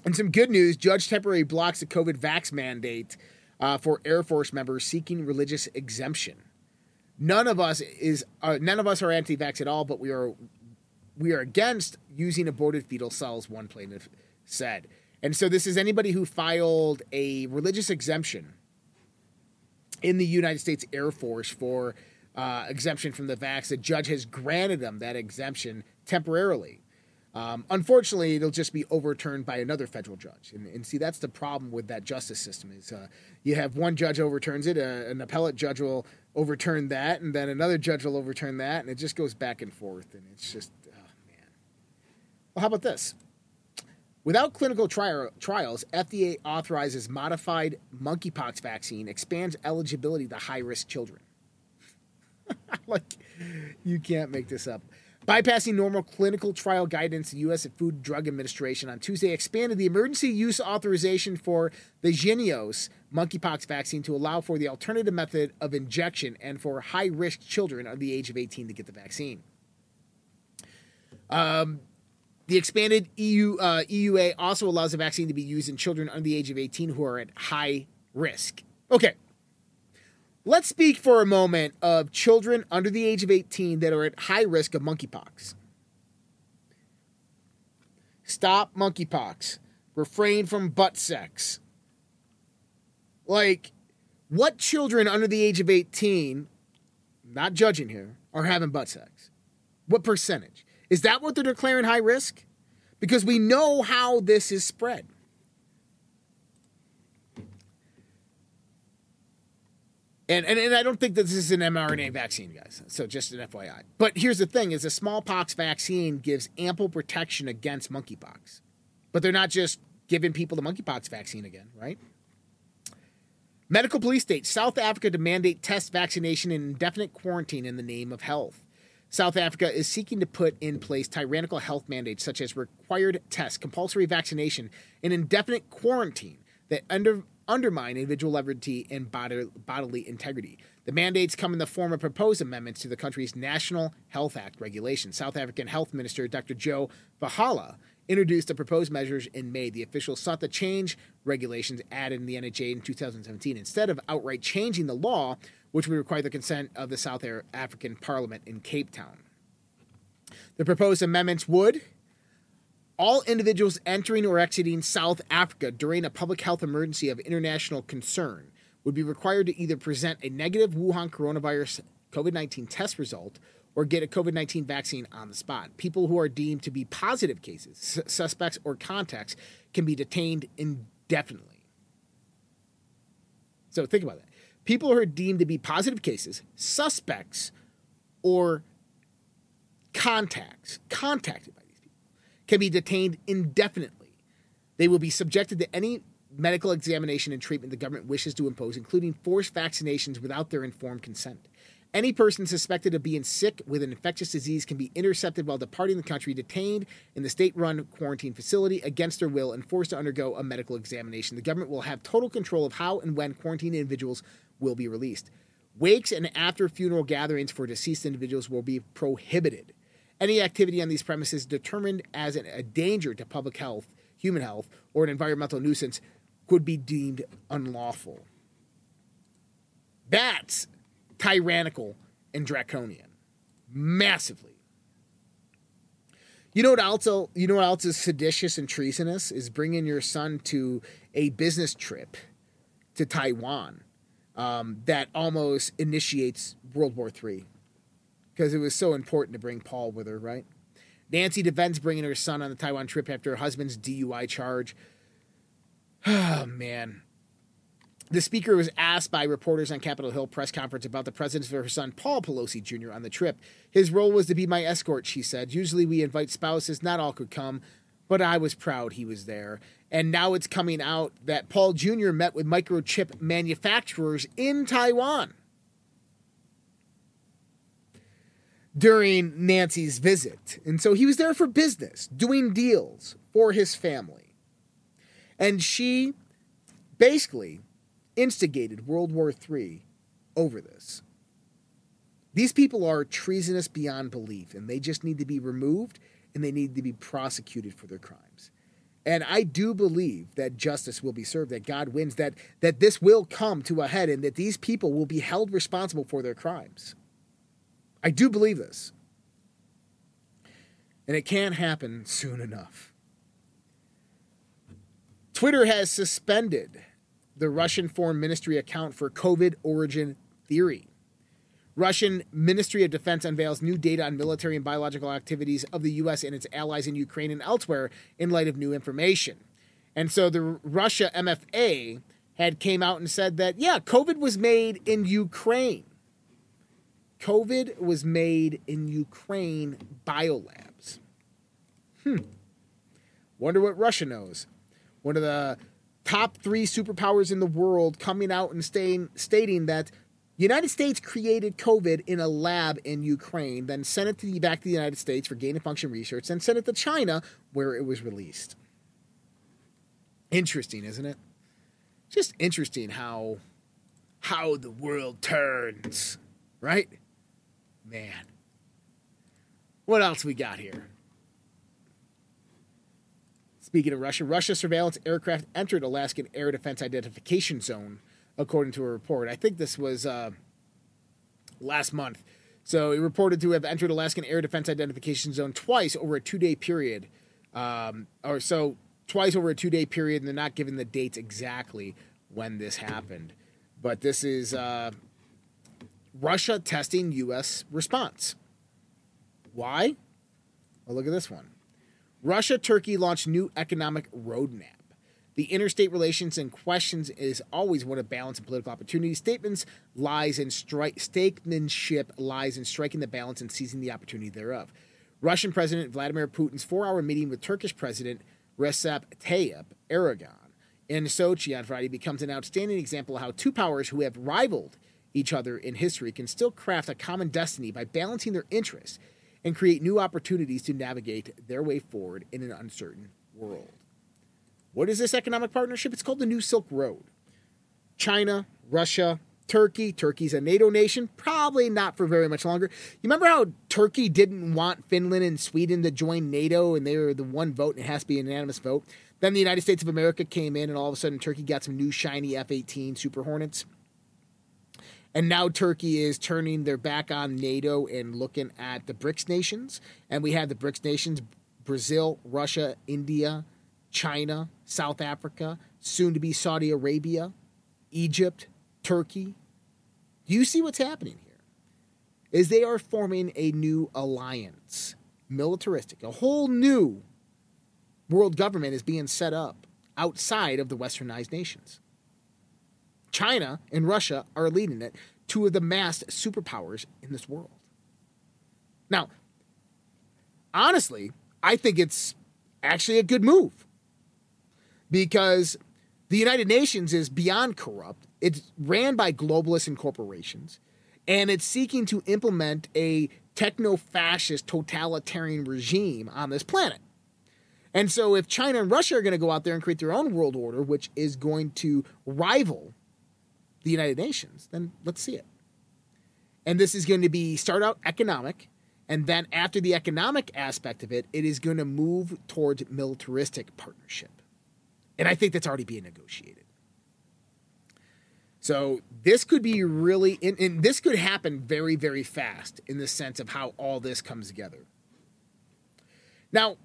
And some good news Judge temporarily blocks the COVID vax mandate uh, for Air Force members seeking religious exemption. None of us is uh, none of us are anti-vax at all, but we are we are against using aborted fetal cells. One plaintiff said, and so this is anybody who filed a religious exemption in the United States Air Force for uh, exemption from the vax. The judge has granted them that exemption temporarily. Um, unfortunately, it'll just be overturned by another federal judge, and, and see that's the problem with that justice system is uh, you have one judge overturns it, uh, an appellate judge will overturn that, and then another judge will overturn that, and it just goes back and forth, and it's just oh man. Well, how about this? Without clinical tri- trials, FDA authorizes modified monkeypox vaccine, expands eligibility to high risk children. like, you can't make this up. Bypassing normal clinical trial guidance, the U.S. Food and Drug Administration on Tuesday expanded the emergency use authorization for the Jynneos monkeypox vaccine to allow for the alternative method of injection and for high risk children under the age of 18 to get the vaccine. Um, the expanded EU, uh, EUA also allows the vaccine to be used in children under the age of 18 who are at high risk. Okay, Let's speak for a moment of children under the age of 18 that are at high risk of monkeypox. Stop monkeypox. Refrain from butt sex. Like, what children under the age of 18, not judging here, are having butt sex? What percentage? Is that what they're declaring high risk? Because we know how this is spread. And, and, and I don't think that this is an mRNA vaccine, guys. So just an FYI. But here's the thing: is a smallpox vaccine gives ample protection against monkeypox. But they're not just giving people the monkeypox vaccine again, right? Medical police state South Africa to mandate test vaccination and indefinite quarantine in the name of health. South Africa is seeking to put in place tyrannical health mandates such as required tests, compulsory vaccination, and indefinite quarantine that under, undermine individual liberty and bodily integrity. The mandates come in the form of proposed amendments to the country's National Health Act regulations. South African Health Minister Dr. Joe Phaahla introduced the proposed measures in May. The officials sought to change regulations added in the NHA in 2017 instead of outright changing the law, which would require the consent of the South African Parliament in Cape Town. The proposed amendments would all individuals entering or exiting South Africa during a public health emergency of international concern would be required to either present a negative Wuhan coronavirus COVID 19 test result or get a COVID 19 vaccine on the spot. People who are deemed to be positive cases, suspects, or contacts can be detained indefinitely. So think about that. People who are deemed to be positive cases, suspects, or contacts, contacted by can be detained indefinitely. They will be subjected to any medical examination and treatment the government wishes to impose, including forced vaccinations without their informed consent. Any person suspected of being sick with an infectious disease can be intercepted while departing the country, detained in the state run quarantine facility against their will, and forced to undergo a medical examination. The government will have total control of how and when quarantined individuals will be released. Wakes and after funeral gatherings for deceased individuals will be prohibited. Any activity on these premises determined as a danger to public health, human health, or an environmental nuisance could be deemed unlawful. That's tyrannical and draconian, massively. You know what else? You know what else is seditious and treasonous? Is bringing your son to a business trip to Taiwan um, that almost initiates World War III because it was so important to bring Paul with her, right? Nancy defends bringing her son on the Taiwan trip after her husband's DUI charge. Oh, man. The speaker was asked by reporters on Capitol Hill press conference about the presence of her son Paul Pelosi Jr. on the trip. His role was to be my escort, she said. Usually we invite spouses, not all could come, but I was proud he was there. And now it's coming out that Paul Jr. met with microchip manufacturers in Taiwan during Nancy's visit. And so he was there for business, doing deals for his family. And she basically instigated World War III over this. These people are treasonous beyond belief, and they just need to be removed and they need to be prosecuted for their crimes. And I do believe that justice will be served, that God wins, that, that this will come to a head, and that these people will be held responsible for their crimes. I do believe this. And it can't happen soon enough. Twitter has suspended the Russian Foreign Ministry account for COVID origin theory. Russian Ministry of Defense unveils new data on military and biological activities of the U.S. and its allies in Ukraine and elsewhere in light of new information. And so the Russia MFA had came out and said that yeah, COVID was made in Ukraine. COVID was made in Ukraine biolabs. Hmm. Wonder what Russia knows. One of the top three superpowers in the world coming out and staying, stating that United States created COVID in a lab in Ukraine, then sent it to the, back to the United States for gain of function research, then sent it to China where it was released. Interesting, isn't it? Just interesting how how the world turns, right? Man. What else we got here? Speaking of Russia, Russia surveillance aircraft entered Alaskan Air Defense Identification Zone, according to a report. I think this was uh, last month. So it reported to have entered Alaskan Air Defense Identification Zone twice over a two day period. Um, or so twice over a two day period, and they're not giving the dates exactly when this happened. But this is uh, Russia testing U.S. response. Why? Well, look at this one. Russia Turkey launched new economic roadmap. The interstate relations and questions is always one of balance and political opportunity. Statements lies in strike statesmanship lies in striking the balance and seizing the opportunity thereof. Russian President Vladimir Putin's four-hour meeting with Turkish President Recep Tayyip Erdogan in Sochi on Friday becomes an outstanding example of how two powers who have rivaled each other in history can still craft a common destiny by balancing their interests and create new opportunities to navigate their way forward in an uncertain world. What is this economic partnership? It's called the New Silk Road. China, Russia, Turkey. Turkey's a NATO nation, probably not for very much longer. You remember how Turkey didn't want Finland and Sweden to join NATO and they were the one vote and it has to be an unanimous vote? Then the United States of America came in and all of a sudden Turkey got some new shiny F 18 Super Hornets. And now Turkey is turning their back on NATO and looking at the BRICS nations. And we have the BRICS nations Brazil, Russia, India, China, South Africa, soon to be Saudi Arabia, Egypt, Turkey. Do you see what's happening here? Is they are forming a new alliance, militaristic, a whole new world government is being set up outside of the westernized nations. China and Russia are leading it, two of the massed superpowers in this world. Now, honestly, I think it's actually a good move because the United Nations is beyond corrupt. It's ran by globalists and corporations, and it's seeking to implement a techno fascist totalitarian regime on this planet. And so, if China and Russia are going to go out there and create their own world order, which is going to rival the United Nations, then let's see it. And this is going to be start out economic, and then after the economic aspect of it, it is going to move towards militaristic partnership. And I think that's already being negotiated. So this could be really, and, and this could happen very, very fast in the sense of how all this comes together. Now,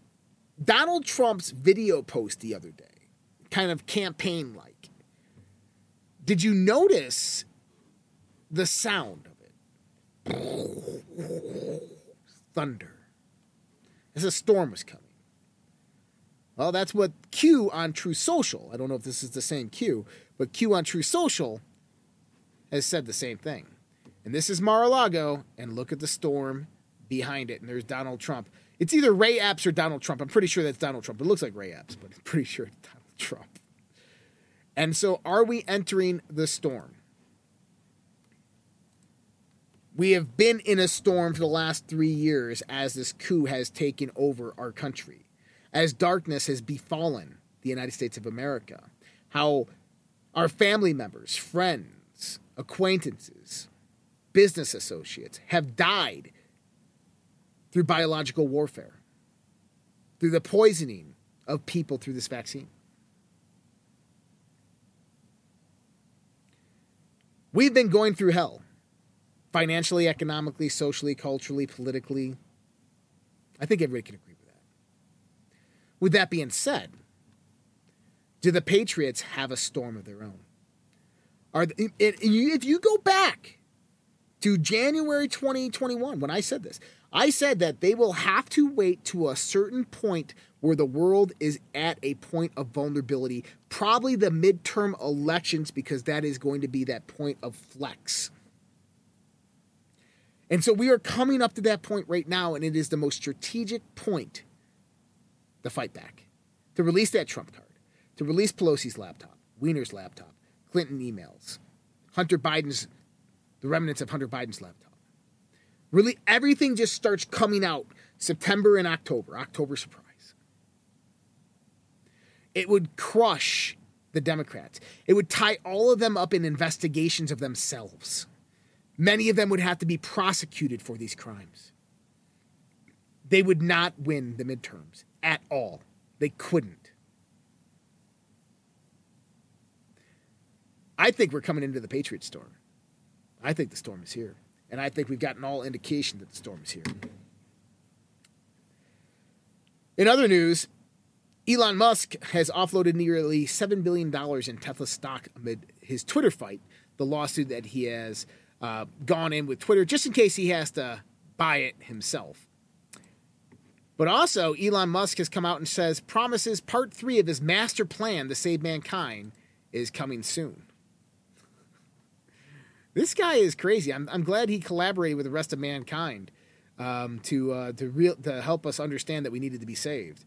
Donald Trump's video post the other day, kind of campaign like, did you notice the sound of it? Thunder. As a storm was coming. Well, that's what Q on Truth Social. I don't know if this is the same Q, But Q on Truth Social has said the same thing. And this is Mar-a-Lago, and look at the storm behind it. And there's Donald Trump. It's either Ray Epps or Donald Trump. I'm pretty sure that's Donald Trump. It looks like Ray Epps, but I'm pretty sure it's Donald Trump. And so, are we entering the storm? We have been in a storm for the last three years as this coup has taken over our country, as darkness has befallen the United States of America, how our family members, friends, acquaintances, business associates have died through biological warfare, through the poisoning of people through this vaccine. We've been going through hell financially, economically, socially, culturally, politically. I think everybody can agree with that. With that being said, do the Patriots have a storm of their own? Are if you go back to January 2021 when I said this, I said that they will have to wait to a certain point where the world is at a point of vulnerability, probably the midterm elections, because that is going to be that point of flex. And so we are coming up to that point right now, and it is the most strategic point to fight back, to release that Trump card, to release Pelosi's laptop, Weiner's laptop, Clinton emails, Hunter Biden's, the remnants of Hunter Biden's laptop. Really, everything just starts coming out September and October, October surprise. It would crush the Democrats. It would tie all of them up in investigations of themselves. Many of them would have to be prosecuted for these crimes. They would not win the midterms at all. They couldn't. I think we're coming into the Patriot storm. I think the storm is here. And I think we've gotten all indication that the storm is here. In other news, Elon Musk has offloaded nearly $7 billion in Tesla stock amid his Twitter fight, the lawsuit that he has uh, gone in with Twitter just in case he has to buy it himself. But also, Elon Musk has come out and says promises part three of his master plan to save mankind is coming soon. This guy is crazy. I'm, I'm glad he collaborated with the rest of mankind um, to uh, to real to help us understand that we needed to be saved.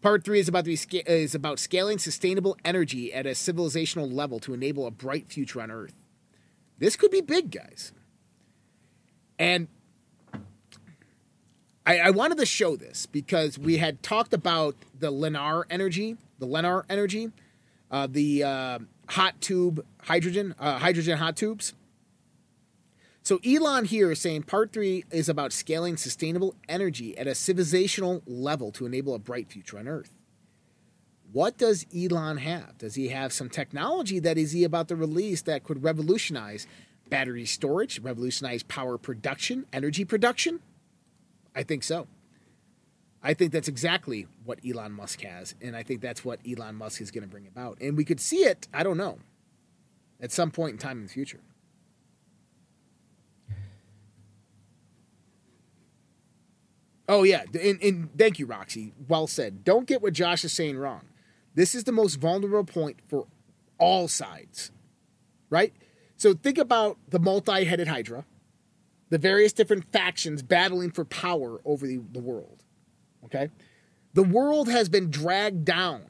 Part three is about to be sca- is about scaling sustainable energy at a civilizational level to enable a bright future on Earth. This could be big, guys. And I, I wanted to show this because we had talked about the Lennar energy, the Lennar energy, uh, the uh, hot tube hydrogen, uh, hydrogen hot tubes. So Elon here is saying part three is about scaling sustainable energy at a civilizational level to enable a bright future on Earth. What does Elon have? Does he have some technology that is he about to release that could revolutionize battery storage, revolutionize power production, energy production? I think so. I think that's exactly what Elon Musk has, and I think that's what Elon Musk is going to bring about. And we could see it, I don't know, at some point in time in the future. Oh yeah, and, and thank you, Roxy. Well said. Don't get what Josh is saying wrong. This is the most vulnerable point for all sides, right? So think about the multi headed Hydra, the various different factions battling for power over the, the world, okay? The world has been dragged down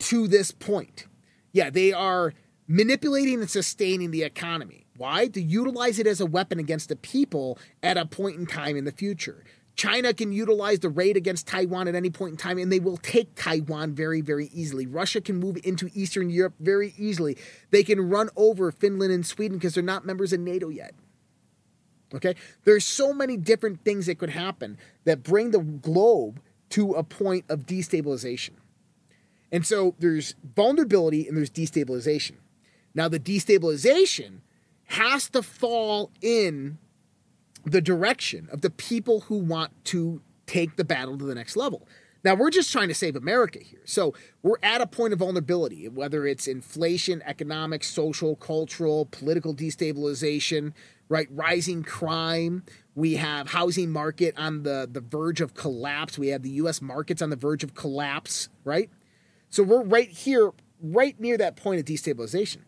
to this point. Yeah, they are manipulating and sustaining the economy. Why? To utilize it as a weapon against the people at a point in time in the future. China can utilize the raid against Taiwan at any point in time, and they will take Taiwan very, very easily. Russia can move into Eastern Europe very easily. They can run over Finland and Sweden because they're not members of NATO yet. Okay? There's so many different things that could happen that bring the globe to a point of destabilization. And so there's vulnerability and there's destabilization. Now, the destabilization has to fall in the direction of the people who want to take the battle to the next level. Now, we're just trying to save America here. So, we're at a point of vulnerability, whether it's inflation, economic, social, cultural, political destabilization, right? Rising crime. We have housing market on the, the verge of collapse. We have the US markets on the verge of collapse, right? So, we're right here right near that point of destabilization.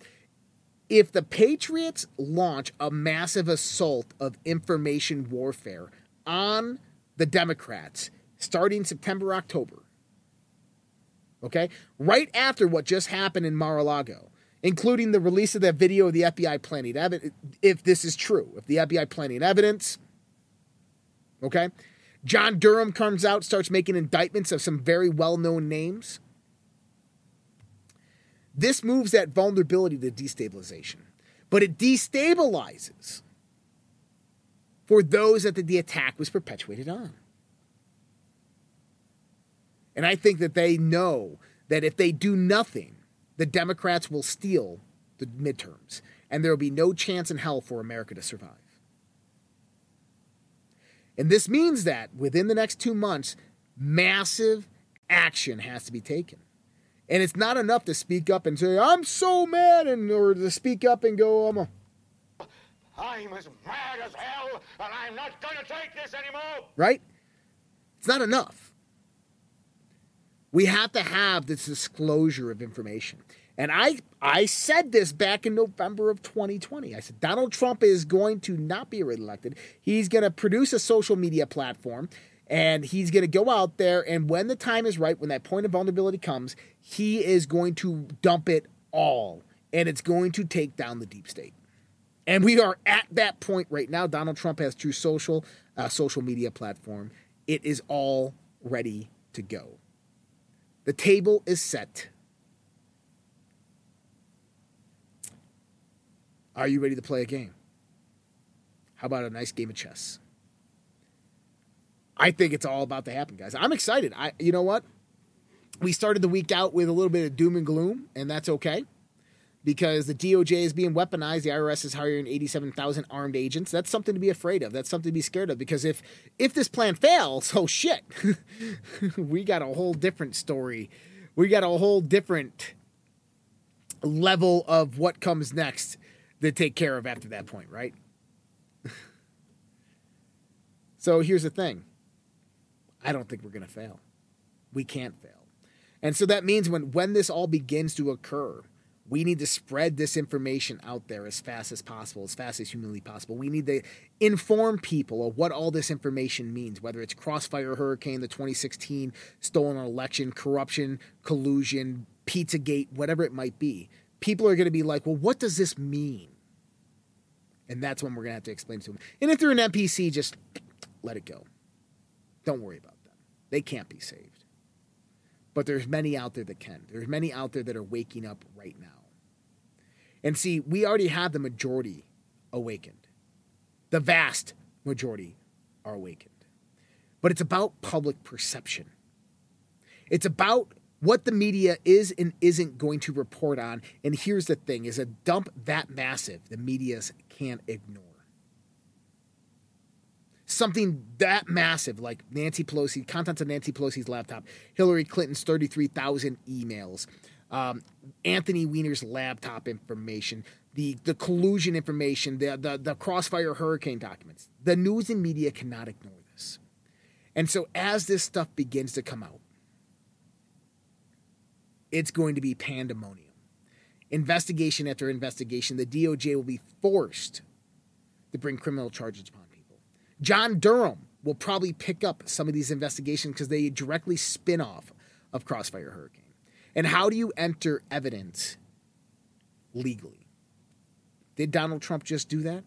If the Patriots launch a massive assault of information warfare on the Democrats starting September, October, okay, right after what just happened in Mar a Lago, including the release of that video of the FBI planting evidence, if this is true, if the FBI planting evidence, okay, John Durham comes out, starts making indictments of some very well known names. This moves that vulnerability to destabilization, but it destabilizes for those that the attack was perpetuated on. And I think that they know that if they do nothing, the Democrats will steal the midterms, and there will be no chance in hell for America to survive. And this means that within the next two months, massive action has to be taken. And it's not enough to speak up and say, I'm so mad, and or to speak up and go, I'm a. I'm as mad as hell, and I'm not going to take this anymore. Right? It's not enough. We have to have this disclosure of information. And I, I said this back in November of 2020. I said Donald Trump is going to not be reelected. He's going to produce a social media platform and he's going to go out there. And when the time is right, when that point of vulnerability comes, he is going to dump it all. And it's going to take down the deep state. And we are at that point right now. Donald Trump has Truth Social, uh, social media platform. It is all ready to go. The table is set. Are you ready to play a game? How about a nice game of chess? I think it's all about to happen, guys. I'm excited. I you know what? We started the week out with a little bit of doom and gloom, and that's okay. Because the DOJ is being weaponized, the IRS is hiring 87,000 armed agents. That's something to be afraid of. That's something to be scared of. Because if if this plan fails, oh shit, we got a whole different story. We got a whole different level of what comes next to take care of after that point, right? so here's the thing I don't think we're going to fail. We can't fail. And so that means when, when this all begins to occur, we need to spread this information out there as fast as possible, as fast as humanly possible. We need to inform people of what all this information means, whether it's Crossfire Hurricane, the 2016 stolen election, corruption, collusion, Pizzagate, whatever it might be. People are going to be like, well, what does this mean? And that's when we're going to have to explain to them. And if they're an NPC, just let it go. Don't worry about them. They can't be saved. But there's many out there that can. There's many out there that are waking up right now. And see, we already have the majority awakened. The vast majority are awakened. But it's about public perception. It's about what the media is and isn't going to report on. And here's the thing is a dump that massive, the media's can't ignore. Something that massive, like Nancy Pelosi, contents of Nancy Pelosi's laptop, Hillary Clinton's 33,000 emails, um, Anthony Weiner's laptop information, the, the collusion information, the, the, the crossfire hurricane documents. The news and media cannot ignore this. And so as this stuff begins to come out, it's going to be pandemonium. Investigation after investigation, the DOJ will be forced to bring criminal charges upon. John Durham will probably pick up some of these investigations because they directly spin off of Crossfire Hurricane. And how do you enter evidence legally? Did Donald Trump just do that?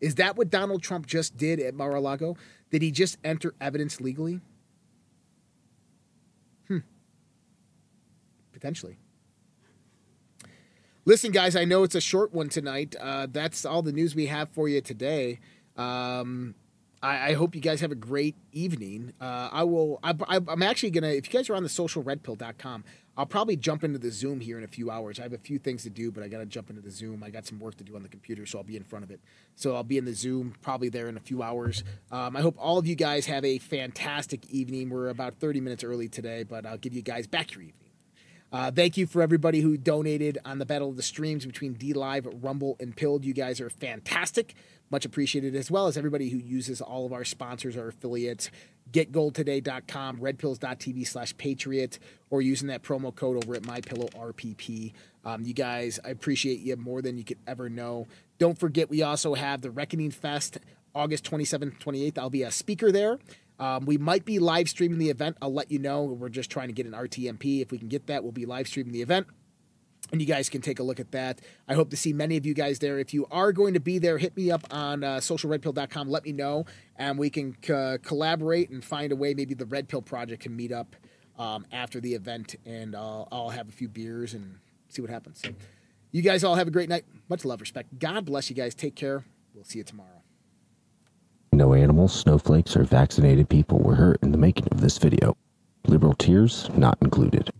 Is that what Donald Trump just did at Mar a Lago? Did he just enter evidence legally? Hmm. Potentially. Listen, guys, I know it's a short one tonight. Uh, that's all the news we have for you today. Um, I, I, hope you guys have a great evening. Uh, I will. I, am actually gonna. If you guys are on the socialredpill.com, I'll probably jump into the Zoom here in a few hours. I have a few things to do, but I got to jump into the Zoom. I got some work to do on the computer, so I'll be in front of it. So I'll be in the Zoom probably there in a few hours. Um, I hope all of you guys have a fantastic evening. We're about 30 minutes early today, but I'll give you guys back your evening. Uh, thank you for everybody who donated on the Battle of the Streams between D Live, Rumble, and Pilled. You guys are fantastic. Much appreciated, as well as everybody who uses all of our sponsors, or affiliates, getgoldtoday.com, redpills.tv slash patriot, or using that promo code over at mypillowrpp. Um, you guys, I appreciate you more than you could ever know. Don't forget, we also have the Reckoning Fest August 27th, 28th. I'll be a speaker there. Um, we might be live streaming the event. I'll let you know. We're just trying to get an RTMP. If we can get that, we'll be live streaming the event. And you guys can take a look at that. I hope to see many of you guys there. If you are going to be there, hit me up on uh, socialredpill.com. Let me know, and we can uh, collaborate and find a way. Maybe the Red Pill Project can meet up um, after the event, and I'll, I'll have a few beers and see what happens. You guys all have a great night. Much love, respect. God bless you guys. Take care. We'll see you tomorrow. No animals, snowflakes, or vaccinated people were hurt in the making of this video. Liberal tears not included.